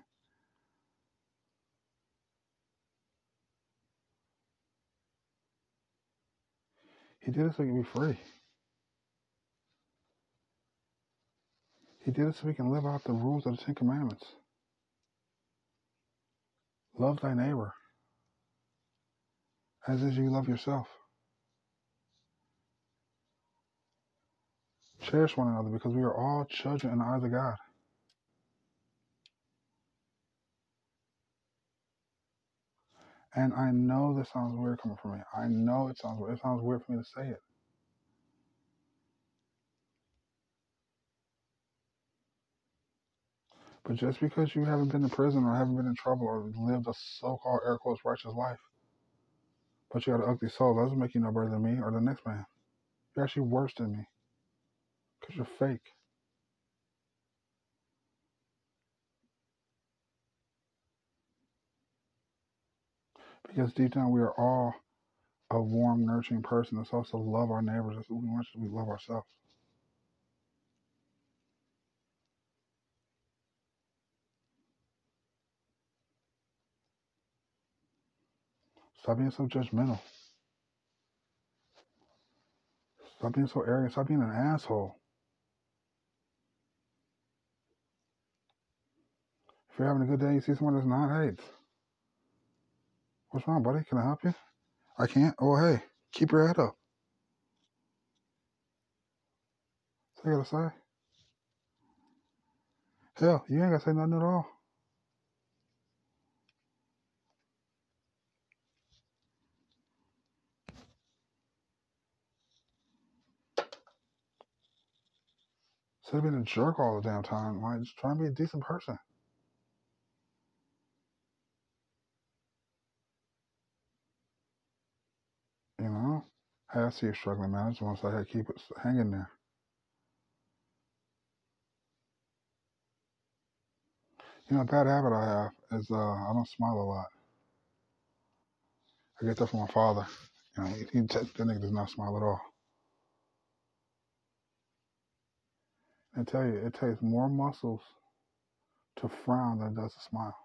[SPEAKER 1] He did it so we can be free. He did it so we can live out the rules of the Ten Commandments. Love thy neighbor as as you love yourself. Cherish one another because we are all children in the eyes of God. And I know this sounds weird coming from me. I know it sounds weird. It sounds weird for me to say it. But just because you haven't been in prison or haven't been in trouble or lived a so-called air quotes righteous life, but you got an ugly soul, doesn't make you no better than me or the next man. You're actually worse than me because you're fake. Because deep down, we are all a warm, nurturing person that's also love our neighbors as much as we love ourselves. Stop being so judgmental. Stop being so arrogant. Stop being an asshole. If you're having a good day, you see someone that's not, hey, what's wrong, buddy? Can I help you? I can't. Oh, hey, keep your head up. All I gotta say. Hell, you ain't gotta say nothing at all. Instead of being a jerk all the damn time, like just try and be a decent person. You know? Hey, I see you struggling, man. I just want to say, keep it hanging there. You know, a bad habit I have is uh, I don't smile a lot. I get that from my father. You know, he, he that nigga does not smile at all. I tell you, it takes more muscles to frown than it does to smile.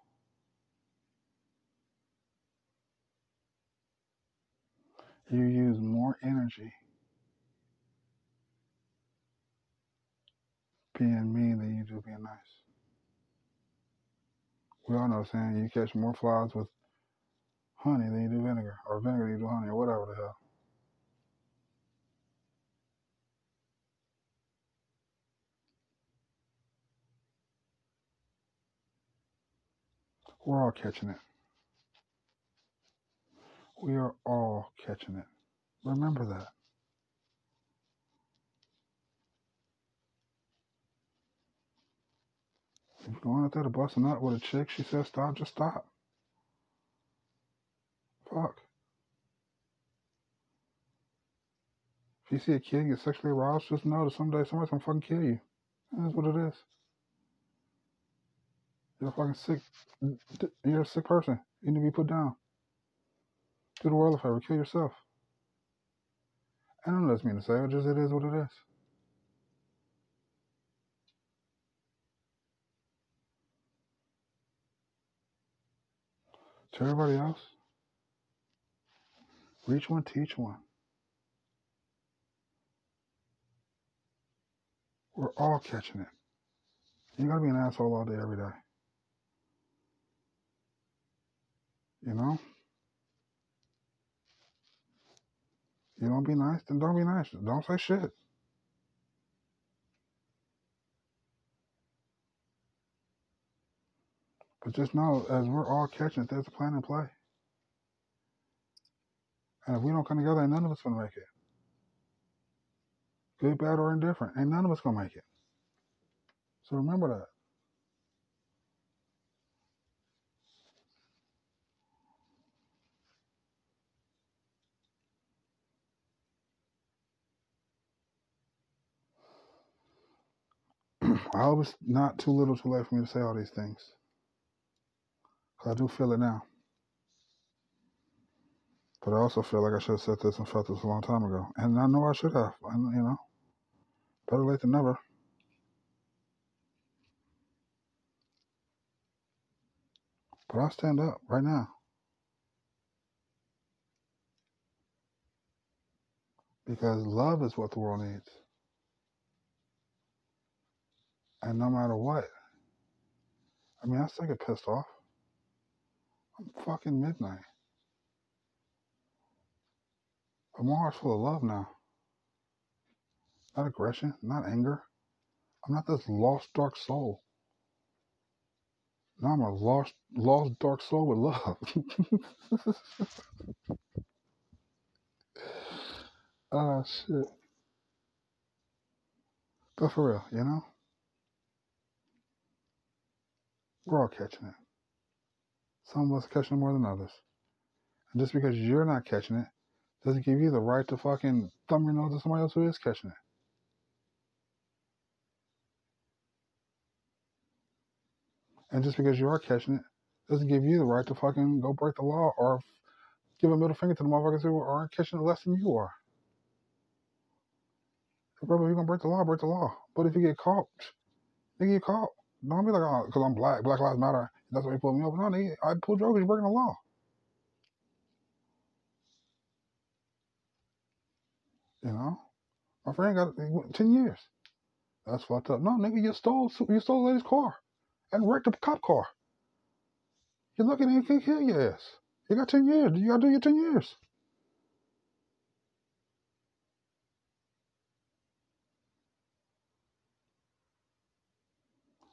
[SPEAKER 1] You use more energy being mean than you do being nice. We all know saying, you catch more flies with honey than you do vinegar, or vinegar than you do honey, or whatever the hell. We're all catching it. We are all catching it. Remember that. If you're going out there to bust a nut with a chick, she says stop, just stop. Fuck. If you see a kid get sexually aroused, just know that someday somebody's gonna fucking kill you. That's what it is. You're a fucking sick. You're a sick person. You need to be put down. Do the world a favor. Kill yourself. I don't know that's mean to say. It just it is what it is. To everybody else, reach one, teach one. We're all catching it. You gotta be an asshole all day, every day. You know? You don't be nice, then don't be nice. Don't say shit. But just know, as we're all catching it, there's a plan in play. And if we don't come together, none of us gonna make it. Good, bad, or indifferent. Ain't none of us gonna make it. So remember that. I it's not too little too late for me to say all these things. Because I do feel it now. But I also feel like I should have said this and felt this a long time ago. And I know I should have. And, you know, better late than never. But I'll stand up right now. Because love is what the world needs. And no matter what, I mean, I still get pissed off. I'm fucking midnight. But my heart's full of love now. Not aggression, not anger. I'm not this lost dark soul. Now I'm a lost, lost dark soul with love. oh shit. But for real, you know? We're all catching it. Some of us catching it more than others. And just because you're not catching it doesn't give you the right to fucking thumb your nose at somebody else who is catching it. And just because you are catching it doesn't give you the right to fucking go break the law or give a middle finger to the motherfuckers who aren't catching it less than you are. Brother, you're gonna break the law, break the law. But if you get caught, you get caught. Don't be like, uh, oh, because I'm black, Black Lives Matter. That's why you pulled me over. No, nigga, I pulled you over you're breaking the law. You know, my friend got ten years. That's fucked up. No, nigga, you stole you stole lady's car and wrecked a cop car. You're lucky they can't kill your ass. You got ten years. You gotta do your ten years.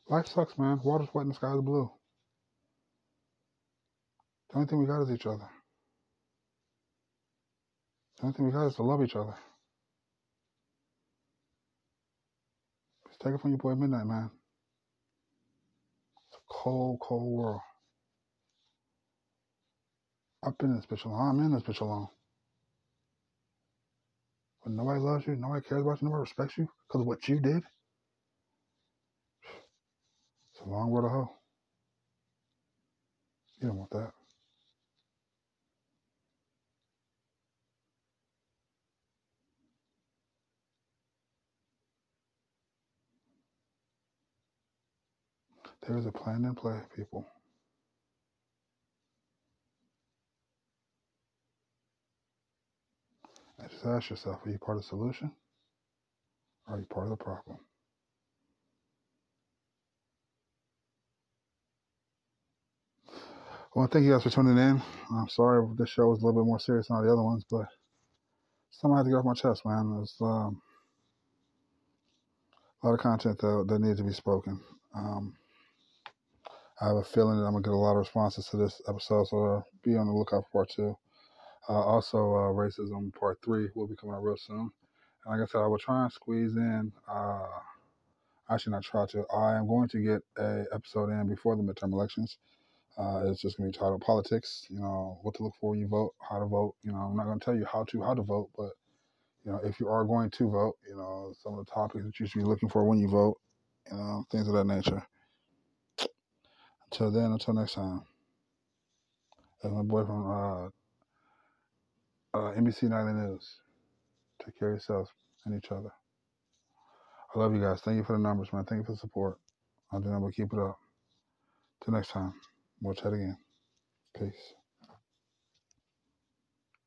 [SPEAKER 1] Life sucks, man. Water's wet and the sky's blue. The only thing we got is each other. The only thing we got is to love each other. Just take it from your boy Midnight, man. It's a cold, cold world. I've been in this bitch alone. I'm in this bitch alone. But nobody loves you, nobody cares about you, nobody respects you because of what you did. Long road to hoe. You don't want that. There is a plan in play, people. And just ask yourself, are you part of the solution? Or are you part of the problem? Well, thank you guys for tuning in. I'm sorry this show was a little bit more serious than all the other ones, but something I had to get off my chest, man. There's um, a lot of content that, that needs to be spoken. Um, I have a feeling that I'm gonna get a lot of responses to this episode, so be on the lookout for part two. Uh, also, uh, racism part three will be coming out real soon. And like I said, I will try and squeeze in. Uh, actually, not try to. I am going to get a episode in before the midterm elections. Uh, it's just going to be titled politics. You know what to look for when you vote, how to vote. You know, I'm not going to tell you how to how to vote, but you know if you are going to vote, you know some of the topics that you should be looking for when you vote. You know things of that nature. Until then, until next time. As my boy from uh, uh, NBC Nightly News. Take care of yourselves and each other. I love you guys. Thank you for the numbers, man. Thank you for the support. I'll do but keep it up. Till next time, we'll chat again. Peace.